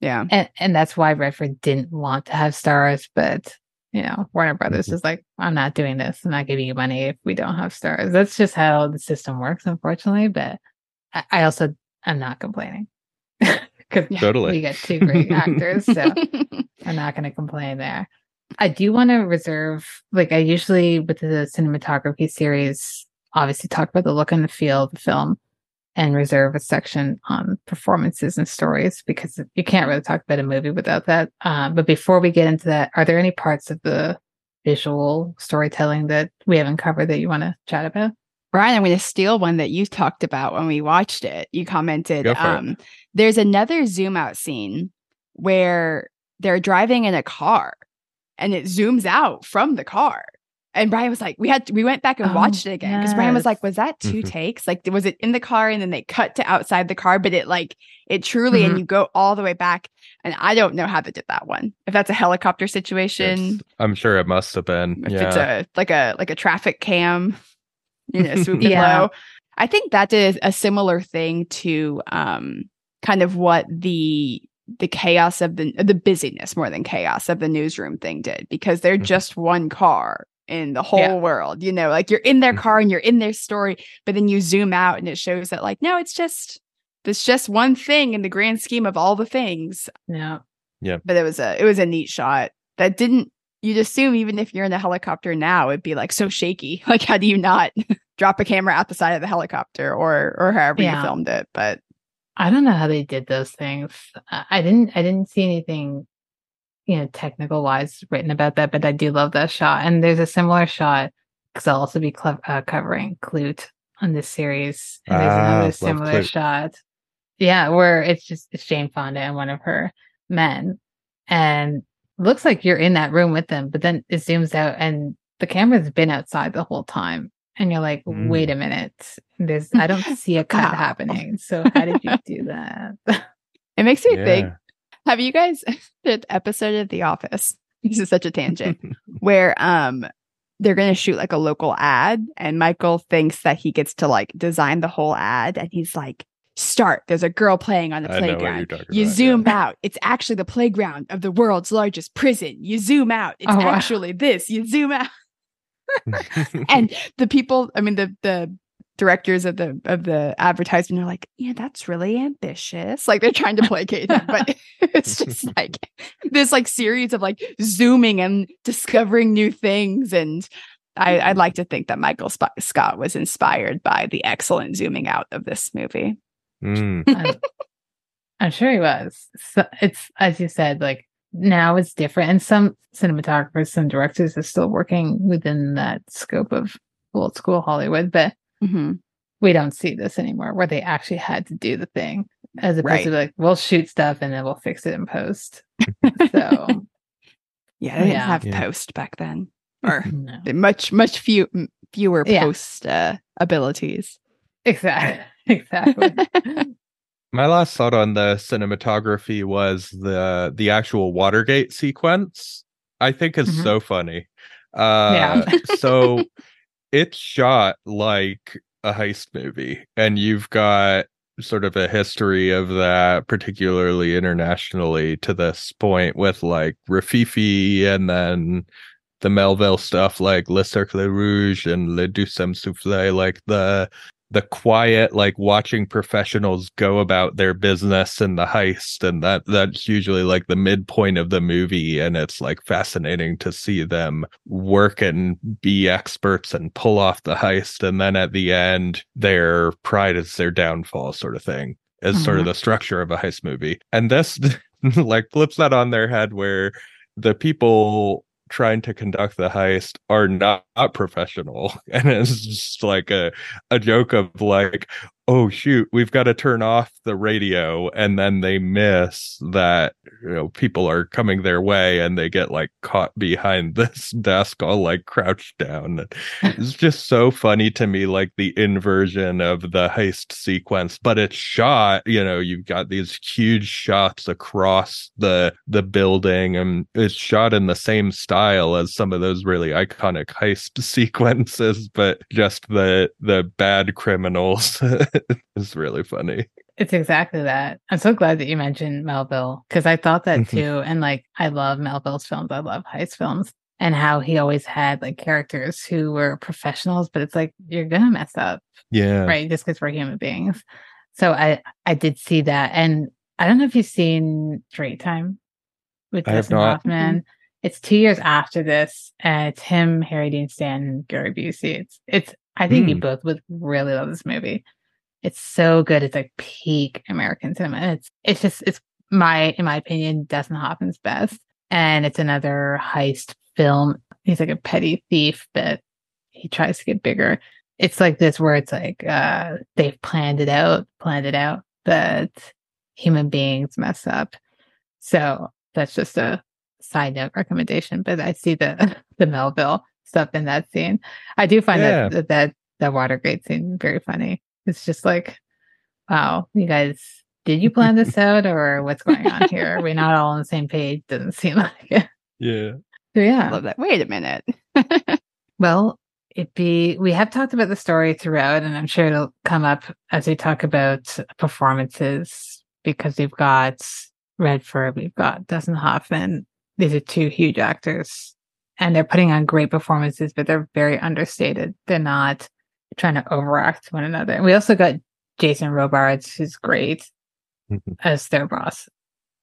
Yeah. And and that's why Redford didn't want to have stars, but you know, Warner Brothers Mhm. is like, I'm not doing this. I'm not giving you money if we don't have stars. That's just how the system works, unfortunately. But I, also I'm not complaining because. Totally. we get two great actors. So I'm not going to complain there. I do want to reserve, like, I usually with the cinematography series, obviously talk about the look and the feel of the film and reserve a section on performances and stories because you can't really talk about a movie without that. Um, but before we get into that, are there any parts of the visual storytelling that we haven't covered that you want to chat about? Brian, I'm going to steal one that you talked about when we watched it. You commented, Go for it. um, there's another zoom out scene where they're driving in a car and it zooms out from the car. And Brian was like, we had, we went back and Oh, watched it again because Brian was like, was that 2 Mhm. takes? Like, was it in the car and then they cut to outside the car? But it like, it truly, and you go all the way back. And I don't know how they did that one. If that's a helicopter situation, It's- I'm sure it must have been. if yeah. it's a like a like a traffic cam you know swooping Yeah. low i think that did a similar thing to um kind of what the the chaos of the the busyness more than chaos of the newsroom thing did because they're Mhm. just one car in the whole Yeah. world you know like you're in their Mhm. car and you're in their story but then you zoom out and it shows that like no it's just It's just one thing in the grand scheme of all the things. Yeah yeah. But it was a it was a neat shot that didn't you'd assume even if you're in the helicopter now, it'd be like so shaky. Like how do you not drop a camera out the side of the helicopter or or however Yeah. you filmed it? But I don't know how they did those things. I I didn't I didn't see anything, you know, technical wise written about that, but I do love that shot. And there's a similar shot because I'll also be clev- uh, covering Klute on this series. And there's Ah, another similar Klute. shot. Yeah, where it's just it's Jane Fonda and one of her men. And looks like you're in that room with them, but then it zooms out and the camera's been outside the whole time. And you're like, Mm. wait a minute. There's I don't see a cut Wow. happening. So how did you do that? it makes me think Have you guys the episode of The Office? This is such a tangent where um they're gonna shoot like a local ad, and Michael thinks that he gets to like design the whole ad, and he's like, "Start. There's a girl playing on the I know what you're playground. talking You about, zoom yeah. out. It's actually the playground of the world's largest prison. You zoom out. It's Oh, wow. actually this. You zoom out." and the people i mean the the directors of the of the advertisement are like yeah that's really ambitious like they're trying to placate him but it's just like this like series of like zooming and discovering new things and I, I'd like to think that Michael Sp- Scott was inspired by the excellent zooming out of this movie. Mm. I'm, I'm sure he was. So it's as you said, like now it's different, and some cinematographers, some directors are still working within that scope of old school Hollywood, but Mm-hmm. we don't see this anymore, where they actually had to do the thing, as opposed Right. to like we'll shoot stuff and then we'll fix it in post. So Yeah, they didn't Yeah. have Yeah. post back then, or no. much much few m- fewer Yeah. post uh, abilities. Exactly, exactly. My last thought on the cinematography was the the actual Watergate sequence. I think is Mhm. so funny. Uh, so it's shot like a heist movie, and you've got sort of a history of that, particularly internationally, to this point with like Rififi and then the Melville stuff like Le Cercle Rouge and Le Deuxième Soufflé, like the the quiet, like watching professionals go about their business and the heist, and that that's usually like the midpoint of the movie, and it's like fascinating to see them work and be experts and pull off the heist, and then at the end, their pride is their downfall, sort of thing. Is sort of mm-hmm. the structure of a heist movie, and this like flips that on their head, where the people trying to conduct the heist are not, not professional. And it's just like a a joke of like oh shoot we've got to turn off the radio and then they miss that you know people are coming their way and they get like caught behind this desk all like crouched down. It's just so funny to me like the inversion of the heist sequence but it's shot you know you've got these huge shots across the the building and it's shot in the same style as some of those really iconic heist sequences but just the the bad criminals is really funny It's exactly that. I'm so glad that you mentioned Melville because I thought that Mhm. too. And like, I love Melville's films. I love heist films and how he always had like characters who were professionals, but it's like, you're going to mess up, yeah right? Just because we're human beings. So I, I did see that. And I don't know if you've seen Straight Time with I Dustin not. Hoffman. It's two years after this, and it's him, Harry Dean Stanton, Gary Busey. It's, it's, I think you Hmm. both would really love this movie. It's so good. It's like peak American cinema. It's it's just it's my in my opinion Dustin Hoffman's best, and it's another heist film. He's like a petty thief, but he tries to get bigger. It's like this where it's like uh they've planned it out, planned it out, but human beings mess up. So that's just a side note recommendation. But I see the the Melville stuff in that scene. I do find Yeah. that that that Watergate scene very funny. It's just like, wow, you guys, did you plan this out or what's going on here? We're we not all on the same page? Doesn't seem like it. yeah So I yeah. love that. Wait a minute. Well, it be we have talked about the story throughout, and I'm sure it'll come up as we talk about performances because we've got Redford, we've got Dustin Hoffman. These are two huge actors, and they're putting on great performances, but they're very understated. They're not trying to overact one another. And we also got Jason Robards, who's great Mhm. as their boss.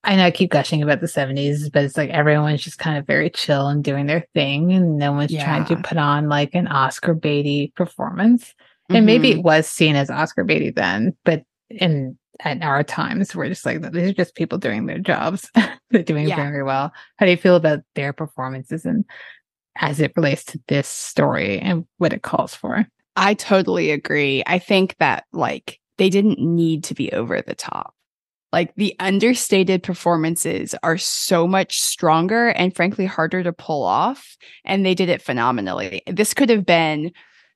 I know I keep gushing about the 70s, but it's like everyone's just kind of very chill and doing their thing, and no one's trying to put on like an Oscar baity performance. And maybe Mhm. it was seen as Oscar baity then, but in at our times, we're just like these are just people doing their jobs. They're doing Yeah. very well. How do you feel about their performances and as it relates to this story and what it calls for? I totally agree. I think that like they didn't need to be over the top. Like the understated performances are so much stronger and frankly harder to pull off. And they did it phenomenally. This could have been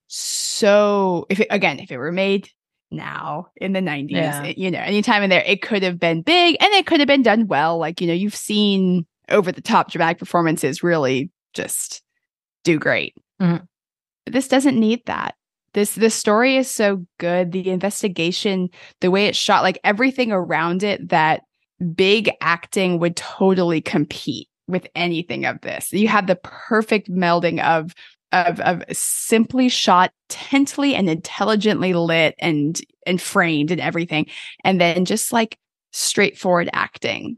so, if it, again, if it were made now in the 90s, Yeah. it- you know, anytime in there, it could have been big and it could have been done well. Like, you know, you've seen over the top dramatic performances really just do great. Mhm. But this doesn't need that this this story is so good. The investigation the way it's shot like everything around it that big acting would totally compete with anything of this. You have the perfect melding of of of simply shot tently and intelligently lit and and framed and everything and then just like straightforward acting.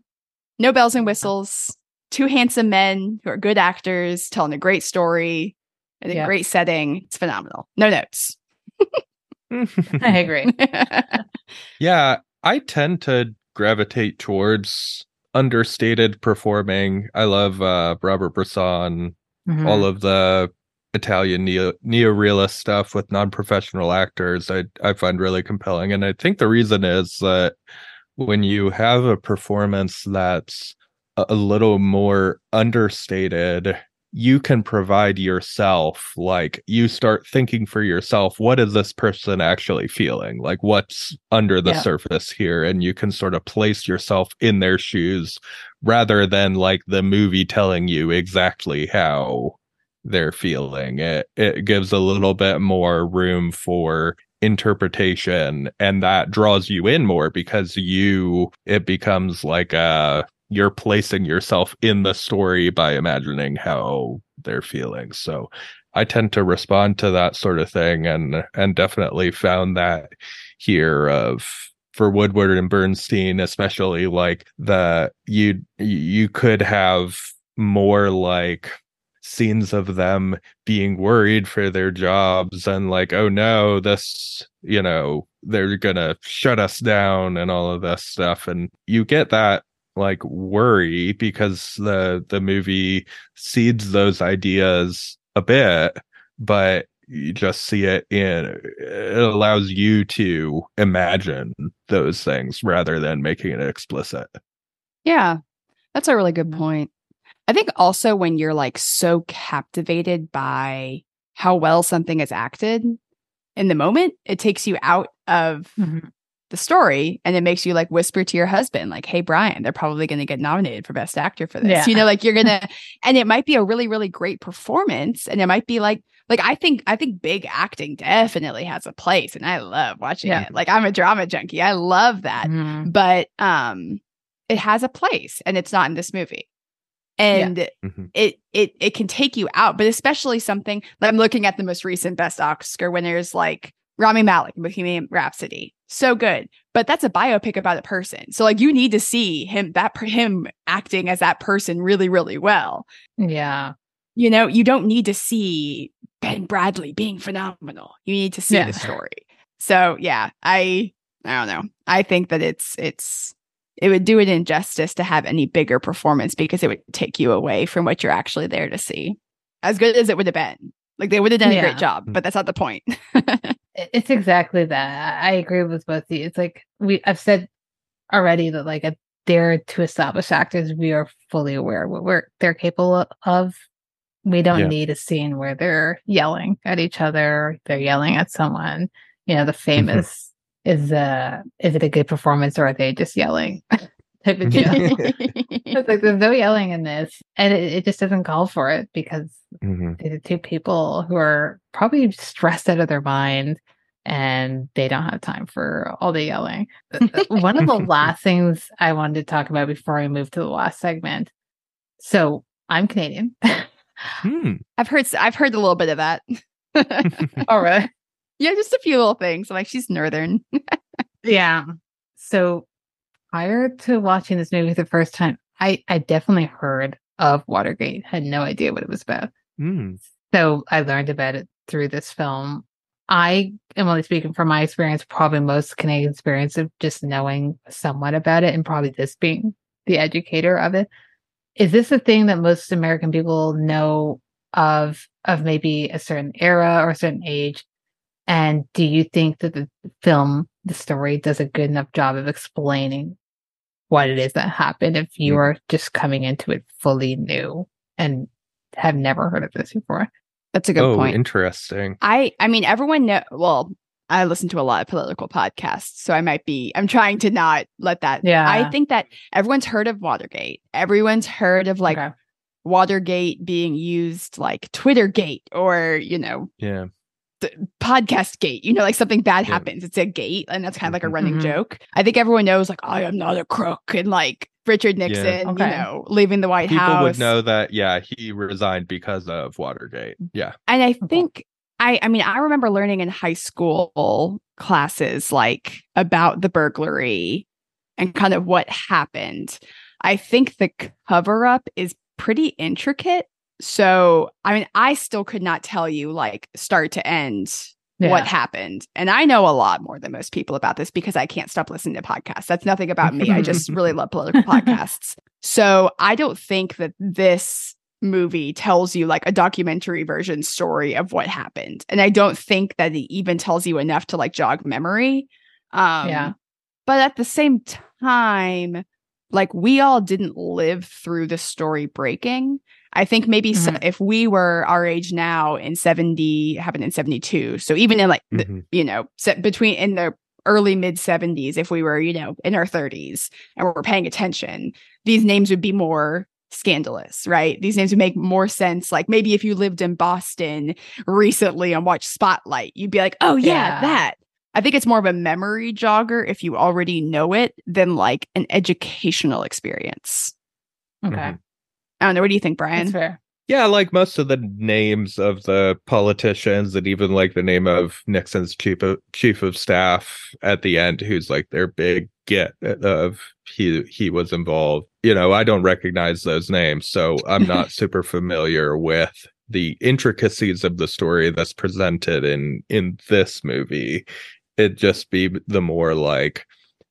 No bells and whistles two handsome men who are good actors telling a great story in a great setting. It's phenomenal. No notes. I agree. yeah, I tend to gravitate towards understated performing. I love uh Robert Bresson, Mhm. all of the Italian neo neorealist stuff with non-professional actors. I I find really compelling, and I think the reason is that when you have a performance that's a, a little more understated you can provide yourself like you start thinking for yourself what is this person actually feeling? Like what's under the Yeah. surface here? And you can sort of place yourself in their shoes rather than like the movie telling you exactly how they're feeling. It it gives a little bit more room for interpretation and that draws you in more because you it becomes like uh you're placing yourself in the story by imagining how they're feeling. So i tend to respond to that sort of thing and and definitely found that here of for woodward and bernstein especially like the you you could have more like scenes of them being worried for their jobs and like oh no this you know they're gonna shut us down and all of this stuff. And you get that like worry because the the movie seeds those ideas a bit but you just see it in it allows you to imagine those things rather than making it explicit Yeah, that's a really good Mhm. point. I think also when you're like so captivated by how well something is acted in the moment, it takes you out of Mhm. The story and it makes you like whisper to your husband, like, hey, Brian, they're probably going to get nominated for Best Actor for this. Yeah. You know, like you're going to, and it might be a really, really great performance. And it might be like, like I think I think big acting definitely has a place and I love watching Yeah. it. Like I'm a drama junkie. I love that Mhm. but um it has a place and it's not in this movie and Mhm. it it it can take you out but especially something like i'm looking at the most recent best oscar winners like rami malek bohemian rhapsody. So good. But that's a biopic about a person. So like you need to see him that him acting as that person really really well. Yeah. you know you don't need to see ben bradlee being phenomenal. You need to see Yeah. the story. So yeah i i don't know. I think that it's it's it would do it injustice to have any bigger performance because it would take you away from what you're actually there to see. As good as it would have been. Like they would have done a great job but that's not the point It's exactly that. I agree with both of you. It's like we I've said already that like a, they're two established actors. We are fully aware what we're they're capable of. We don't Yeah. need a scene where they're yelling at each other, they're yelling at someone. You know, the famous is uh is it a good performance or are they just yelling? type of deal. it's like there's no yelling in this. And it, it just doesn't call for it because Mhm. the two people who are probably stressed out of their mind and they don't have time for all the yelling. One of the last things I wanted to talk about before I move to the last segment. So I'm Canadian. Hmm. i've heard i've heard a little bit of that all right. yeah just a few little things I'm like she's northern Yeah. So prior to watching this movie the first time, I, I definitely heard of Watergate, had no idea what it was about. Mm. So I learned about it through this film. I am only speaking from my experience, probably most Canadian experience of just knowing somewhat about it and probably this being the educator of it. Is this a thing that most American people know of of maybe a certain era or a certain age? And do you think that the film, the story, does a good enough job of explaining what it is that happened if you Mm. are just coming into it fully new and have never heard of this before? That's a good oh, point. interesting. I I mean everyone know well, I listen to a lot of political podcasts, so I might be I'm trying to not let that Yeah. I think that everyone's heard of Watergate. Everyone's heard of like Okay. Watergate being used like Twittergate or, you know, Yeah. Podcast gate. You know, like something bad Yeah. happens. It's a gate, and that's kind of like a Mhm. running Mhm. joke. I think everyone knows like I am not a crook and like Richard Nixon, Okay. you know, leaving the White People House. People would know that, yeah, he resigned because of Watergate. Yeah. And I think I I mean I remember learning in high school classes like about the burglary and kind of what happened. I think the cover up is pretty intricate. So, I mean, I still could not tell you like start to end what happened. And I know a lot more than most people about this because I can't stop listening to podcasts. That's nothing about me. I just really love political podcasts. So I don't think that this movie tells you like a documentary version story of what happened. And I don't think that it even tells you enough to like jog memory. Um Yeah. but at the same time, like we all didn't live through the story breaking. I think maybe so, Mhm. if we were our age now in 70, happened in 72. So even in like, the, Mhm. you know, set between in the early mid 70s, if we were, you know, in our 30s and we're paying attention, these names would be more scandalous, right? These names would make more sense. Like maybe if you lived in Boston recently and watched Spotlight, you'd be like, oh, yeah, Yeah. that. I think it's more of a memory jogger if you already know it than like an educational experience. Okay. Mhm. I don't know. What do you think, Brian? That's fair. Yeah, like most of the names of the politicians and even like the name of Nixon's chief of chief of staff at the end, who's like their big get of he he was involved. You know, I don't recognize those names, so I'm not super familiar with the intricacies of the story that's presented in in this movie. It just be the more like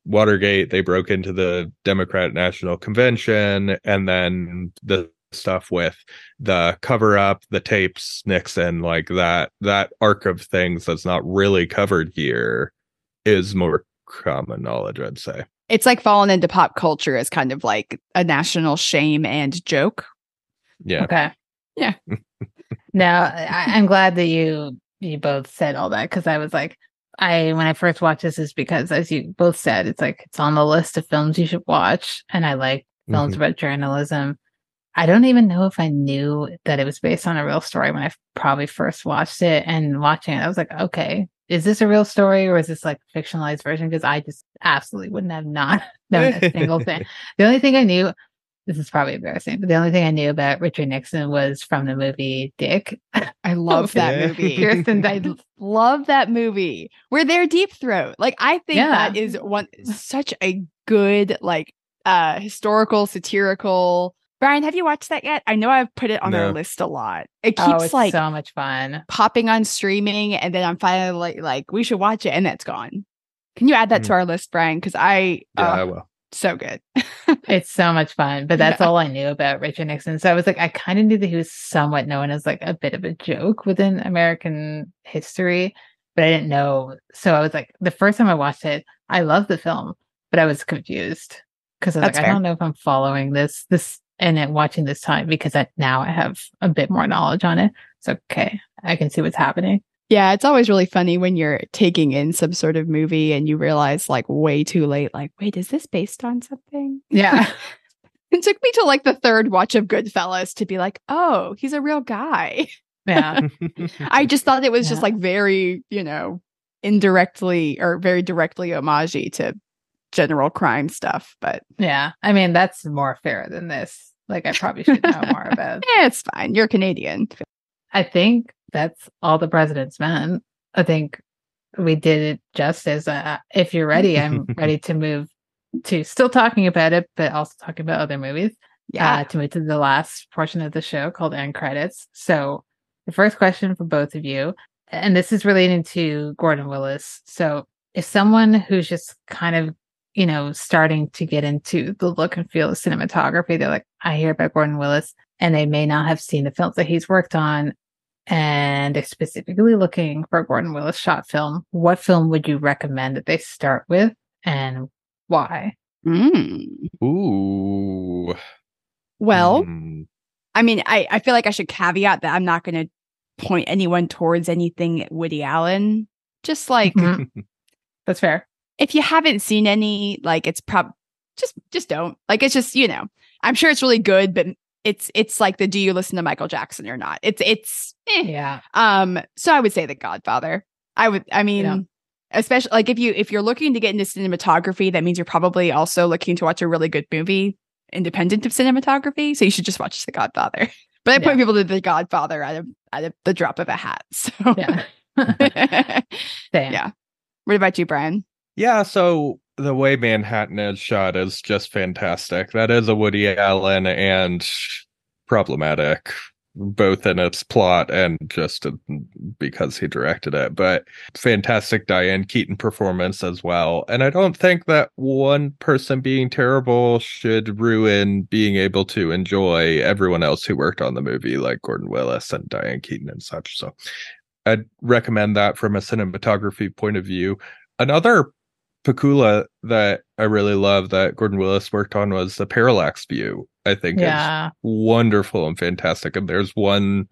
Watergate, they broke into the Democrat National Convention, and then the stuff with the cover up, the tapes, Nixon, like that that arc of things that's not really covered here is more common knowledge, I'd say. It's like fallen into pop culture as kind of like a national shame and joke. Yeah. Okay. Yeah. now I, I'm glad that you you both said all that because I was like, I when I first watched this is because as you both said, it's like it's on the list of films you should watch, and I like films Mhm. about journalism. I don't even know if I knew that it was based on a real story when I probably first watched it. And watching it, I was like, okay, is this a real story or is this like a fictionalized version? Because I just absolutely wouldn't have not known a single thing. The only thing I knew, this is probably embarrassing, but the only thing I knew about Richard Nixon was from the movie Dick. I love that movie. Kirsten I love that movie. Where they're deep throat. Like I think Yeah. that is one such a good like uh historical satirical. Brian, have you watched that yet? I know I've put it on our list a lot. It oh, keeps it's like so much fun. popping on streaming and then I'm finally like, like we should watch it and that's gone. Can you add that to our list, Brian? Because I Yeah, uh, I will. so good. It's so much fun, but that's Yeah. all I knew about Richard Nixon. So I was like, I kind of knew that he was somewhat known as like a bit of a joke within American history, but I didn't know. So I was like, the first time I watched it, I loved the film, but I was confused because I was That's like, I don't know if I'm following this, this, and then watching this time because I, now I have a bit more knowledge on it. So okay, I can see what's happening. Yeah, it's always really funny when you're taking in some sort of movie and you realize like way too late, like, wait, is this based on something? Yeah. It took me to like the third watch of Goodfellas to be like, oh, he's a real guy. Yeah. I just thought it was just like very, you know, indirectly or very directly homagey to general crime stuff. But yeah. I mean, that's more fair than this. Like, I probably should know more about eh, it's fine. You're Canadian. I think that's all the president's men. I think we did it justice. Uh, if you're ready, I'm ready to move to still talking about it, but also talking about other movies. Yeah. Uh, to move to the last portion of the show called end credits. So, the first question for both of you, and this is relating to Gordon Willis. So, if someone who's just kind of you know, starting to get into the look and feel of cinematography. They're like, I hear about Gordon Willis, and they may not have seen the films that he's worked on. And they're specifically looking for a Gordon Willis shot film. What film would you recommend that they start with and why? Mm. Ooh. Well, Hmm. I mean, I, I feel like I should caveat that I'm not going to point anyone towards anything Woody Allen. Just like Mhm. That's fair. If you haven't seen any, like it's prob just just don't. Like it's just, you know, I'm sure it's really good, but it's it's like the do you listen to Michael Jackson or not? It's it's eh. Yeah. um so I would say The Godfather. I would I mean Yeah. especially like if you if you're looking to get into cinematography, that means you're probably also looking to watch a really good movie independent of cinematography. So you should just watch The Godfather. But I point Yeah. people to The Godfather out of out of the drop of a hat. So Yeah. Yeah. what about you, Bryan? Yeah, so the way Manhattan is shot is just fantastic. That is a Woody Allen and problematic, both in its plot and just uh, because he directed it. But fantastic Diane Keaton performance as well. And I don't think that one person being terrible should ruin being able to enjoy everyone else who worked on the movie, like Gordon Willis and Diane Keaton and such. So I'd recommend that from a cinematography point of view. Another Pakula that I really love that Gordon Willis worked on was the parallax view. I think is Yeah. wonderful and fantastic. And there's one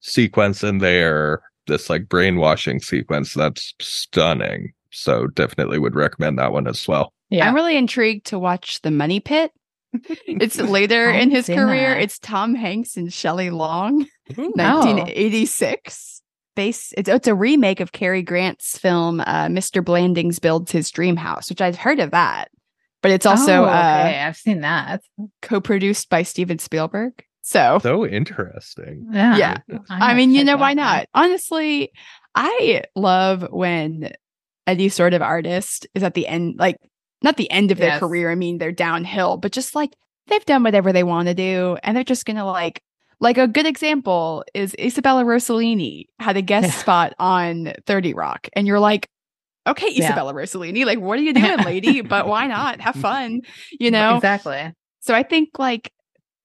sequence in there, this like brainwashing sequence that's stunning. So definitely would recommend that one as well. Yeah. I'm really intrigued to watch The Money Pit. It's later in his career. that. It's Tom Hanks and Shelley Long, Oh. 1986. Base, it's, it's a remake of Cary Grant's film, uh, Mr. Blandings Builds His Dream House, which I've heard of that. But it's also Oh, uh. I've seen that. co-produced by Steven Spielberg. So So interesting. Yeah. Yeah. I mean, you know, why not? Honestly, I love when any sort of artist is at the end, like not the end of their Yes. career. I mean, they're downhill, but just like they've done whatever they want to do, and they're just gonna like. Like a good example is Isabella Rossellini had a guest Yeah. spot on 30 Rock, and you're like, okay, Yeah. Isabella Rossellini, like, what are you doing, lady? but why not? Have fun, you know? Exactly. So I think like,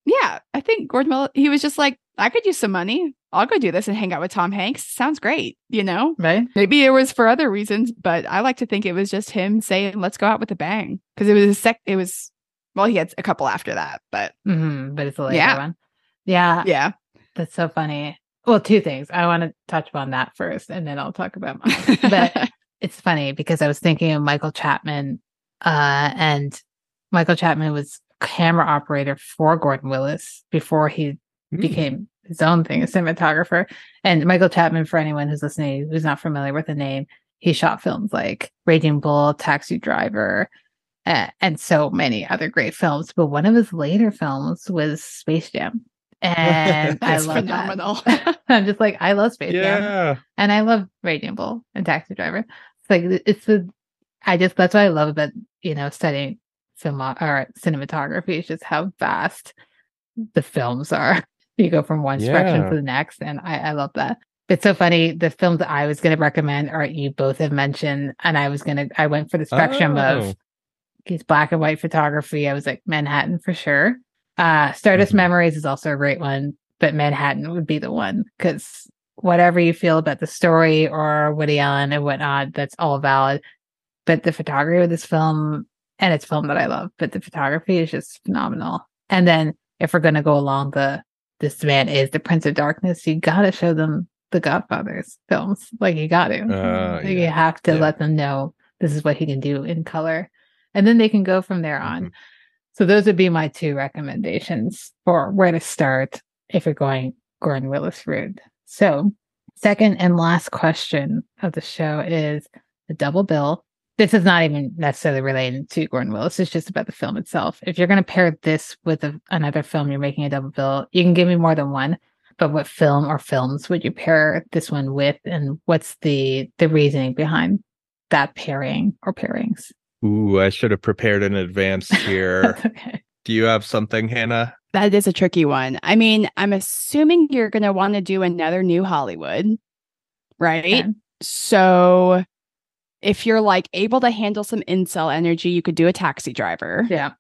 yeah, I think Gordon Miller, he was just like, I could use some money. I'll go do this and hang out with Tom Hanks. Sounds great, you know? Right? Maybe it was for other reasons, but I like to think it was just him saying, let's go out with a bang. Because it was a sec it was well, he had a couple after that, but hmm But it's a later Yeah. one. Yeah. yeah. That's so funny. Well, two things. I want to touch upon that first and then I'll talk about mine. but it's funny because I was thinking of Michael Chapman, uh, and Michael Chapman was camera operator for Gordon Willis before he Hmm. became his own thing, a cinematographer. And Michael Chapman, for anyone who's listening who's not familiar with the name, he shot films like Raging Bull, Taxi Driver, uh, and so many other great films. But one of his later films was Space Jam. And I That's love phenomenal. that. I'm just like, I love Space Jam and I love Raging Bull and Taxi Driver. It's like it's the I just that's what I love about you know studying film or cinematography is just how vast the films are. You go from one spectrum Yeah. to the next, and I I love that. It's so funny. The films that I was going to recommend are you both have mentioned, and I was gonna I went for the spectrum Oh. of these black and white photography. I was like Manhattan for sure. Uh Stardust Mhm. Memories is also a great one, but Manhattan would be the one because whatever you feel about the story or Woody Allen and whatnot, that's all valid. But the photography of this film, and it's a film that I love, but the photography is just phenomenal. And then if we're gonna go along the this man is the Prince of Darkness, you gotta show them the Godfather's films. Like you got to. Uh, Like, You have to Yeah. let them know this is what he can do in color. And then they can go from there on. Mhm. So those would be my two recommendations for where to start if you're going Gordon Willis route. So second and last question of the show is the double bill. This is not even necessarily related to Gordon Willis. It's just about the film itself. If you're going to pair this with a, another film, you're making a double bill. You can give me more than one, but what film or films would you pair this one with, and what's the the reasoning behind that pairing or pairings? Ooh, I should have prepared in advance here. okay. Do you have something, Hannah? That is a tricky one. I mean, I'm assuming you're going to want to do another new Hollywood, right? Okay. So if you're like able to handle some incel energy, you could do a taxi driver. Yeah,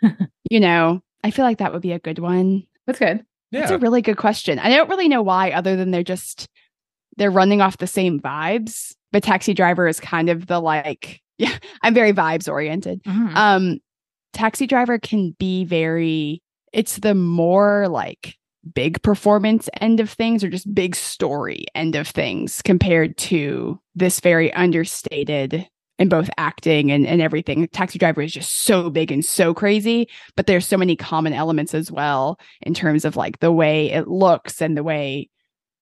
You know, I feel like that would be a good one. that's good. That's a really good question. I don't really know why, other than they're just they're running off the same vibes. But taxi driver is kind of the like, yeah, I'm very vibes oriented. Mhm. Um, taxi driver can be very. It's the more like big performance end of things, or just big story end of things, compared to this very understated in both acting and, and everything. Taxi driver is just so big and so crazy, but there's so many common elements as well in terms of like the way it looks and the way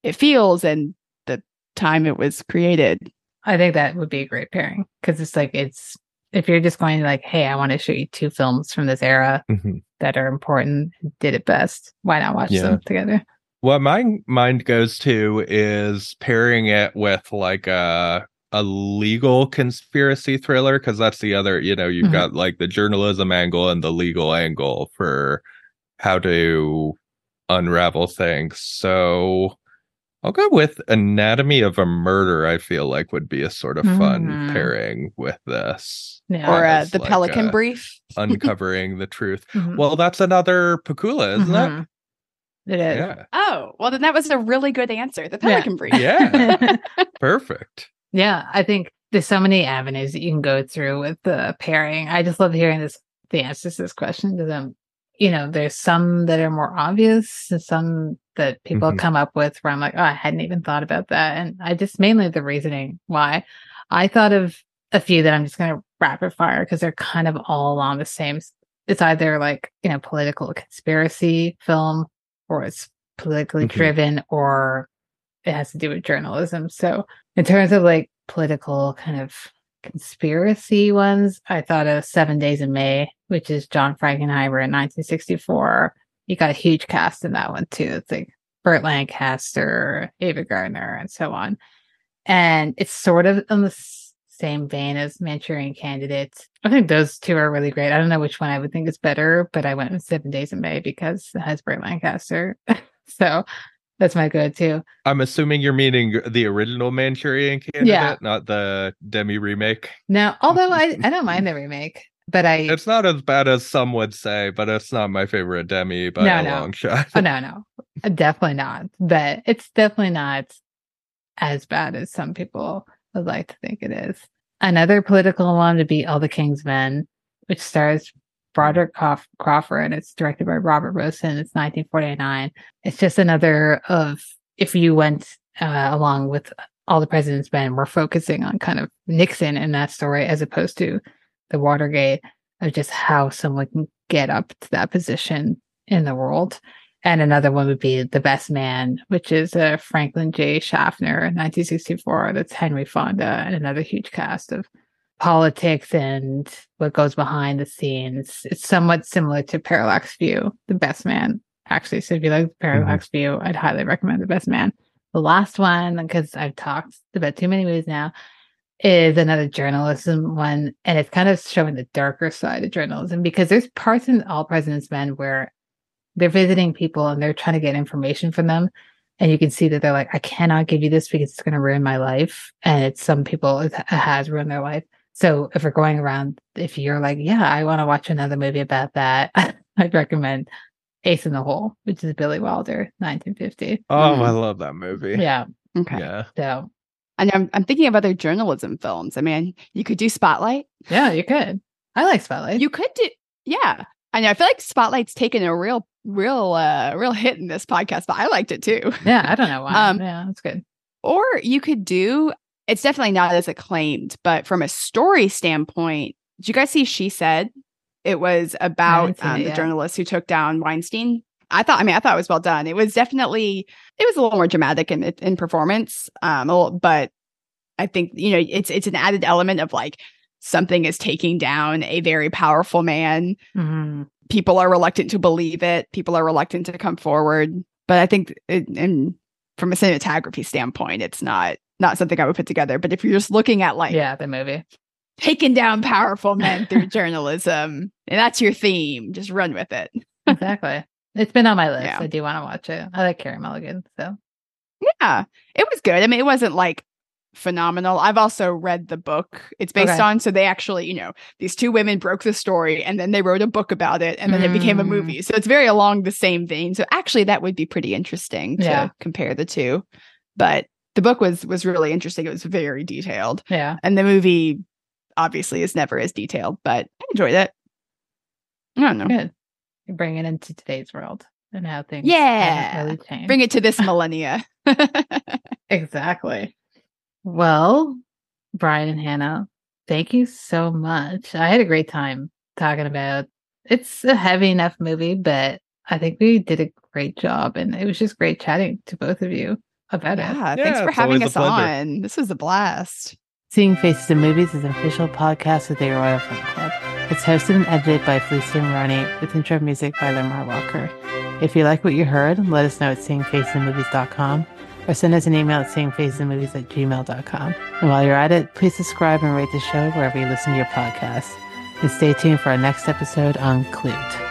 it feels and the time it was created. I think that would be a great pairing because it's like it's if you're just going like, hey, I want to show you two films from this era Mhm. that are important, did it best. Why not watch Yeah. them together? What my mind goes to is pairing it with like a a legal conspiracy thriller because that's the other, you know, you've Mhm. got like the journalism angle and the legal angle for how to unravel things. So I'll go with Anatomy of a Murder. I feel like would be a sort of fun Mhm. pairing with this, Yeah. or uh, the like Pelican a- Brief. uncovering the truth. Mhm. Well, that's another Pakula, isn't Mhm. It it? is. Yeah. Oh, well, then that was a really good answer. The Yeah. Pelican Brief. Yeah. Perfect. Yeah, I think there's so many avenues that you can go through with the pairing. I just love hearing this the answers to this question because um, you know, there's some that are more obvious and some that people Mhm. come up with where I'm like, oh, I hadn't even thought about that. And I just mainly the reasoning why. I thought of a few that I'm just gonna rapid fire because they're kind of all along the same it's either like, you know, political conspiracy film or it's politically Mhm. driven or it has to do with journalism. So in terms of like political kind of conspiracy ones, I thought of Seven Days in May, which is John Frankenheimer in 1964. You got a huge cast in that one too. It's like Burt Lancaster, Ava Gardner, and so on. And it's sort of in the same vein as Manchurian Candidates. I think those two are really great. I don't know which one I would think is better, but I went with Seven Days in May because it has Burt Lancaster. so that's my go-to. I'm assuming you're meaning the original Manchurian candidate, Yeah. not the Demme remake. Now, although I, I don't mind the remake, but I It's not as bad as some would say, but it's not my favorite Demme by No, a no. long shot. oh no no definitely not. But it's definitely not as bad as some people would like to think it is. Another political one to be All the King's Men, which stars Broderick Crawf- Crawford. And it's directed by Robert Rossen. It's 1949. It's just another of if you went uh, along with All the President's Men, we're focusing on kind of Nixon in that story as opposed to the Watergate of just how someone can get up to that position in the world. And another one would be The Best Man, which is uh, Franklin J. Schaffner, 1964. That's Henry Fonda and another huge cast of politics and what goes behind the scenes. It's somewhat similar to Parallax View, The Best Man, actually. So if you like Parallax View, I'd highly recommend The Best Man. The last one, because I've talked about too many movies now, is another journalism one. And it's kind of showing the darker side of journalism because there's parts in All President's Men where they're visiting people and they're trying to get information from them. And you can see that they're like, I cannot give you this because it's going to ruin my life. And it's some people, it has ruined their life. So if we're going around, if you're like, yeah, I want to watch another movie about that, I'd recommend Ace in the Hole, which is Billy Wilder, 1950. Oh, Mhm. I love that movie. Yeah. Okay. Yeah. So And I'm, I'm thinking of other journalism films. I mean, you could do Spotlight. yeah, you could. I like Spotlight. You could do, yeah. I know. I feel like Spotlight's taken a real, real, uh, real hit in this podcast, but I liked it too. yeah, I don't know why. Um, yeah, that's good. Or you could do, it's definitely not as acclaimed, but from a story standpoint, did you guys see She Said? It was about um, it the yet. journalist who took down Weinstein. I thought, I mean, I thought it was well done. It was definitely, it was a little more dramatic in in performance, um, little- but I think you know it's it's an added element of like something is taking down a very powerful man. Mhm. People are reluctant to believe it. People are reluctant to come forward. but I think it, and from a cinematography standpoint, it's not not something I would put together. But if you're just looking at like yeah, the movie taking down powerful men through journalism, and that's your theme, just run with it. exactly. It's been on my list. Yeah. I do want to watch it. I like Carey Mulligan, so Yeah, it was good. I mean, it wasn't like phenomenal. I've also read the book it's based Okay. on. So they actually, you know, these two women broke the story and then they wrote a book about it and then it became a Mm. movie. So it's very along the same vein. So actually that would be pretty interesting to Yeah. compare the two. But the book was was really interesting. It was very detailed. yeah. And the movie obviously is never as detailed, but I enjoyed it. I don't know. Good. You bring it into today's world and how things Yeah. really changed. Bring it to this millennia. Exactly. Well, Bryan and Hannah, thank you so much. I had a great time talking about it's a heavy enough movie, but I think we did a great job and it was just great chatting to both of you about it. yeah, Yeah, thanks for having us on. This was a blast. Seeing Faces in Movies is an official podcast of the Royal Film Club. It's hosted and edited by Felicia Maroni with intro music by Lamar Walker. If you like what you heard, let us know at seeingfacesinmovies.com or send us an email at seeingfacesinmovies at gmail.com. And while you're at it, please subscribe and rate the show wherever you listen to your podcasts. And stay tuned for our next episode on Klute.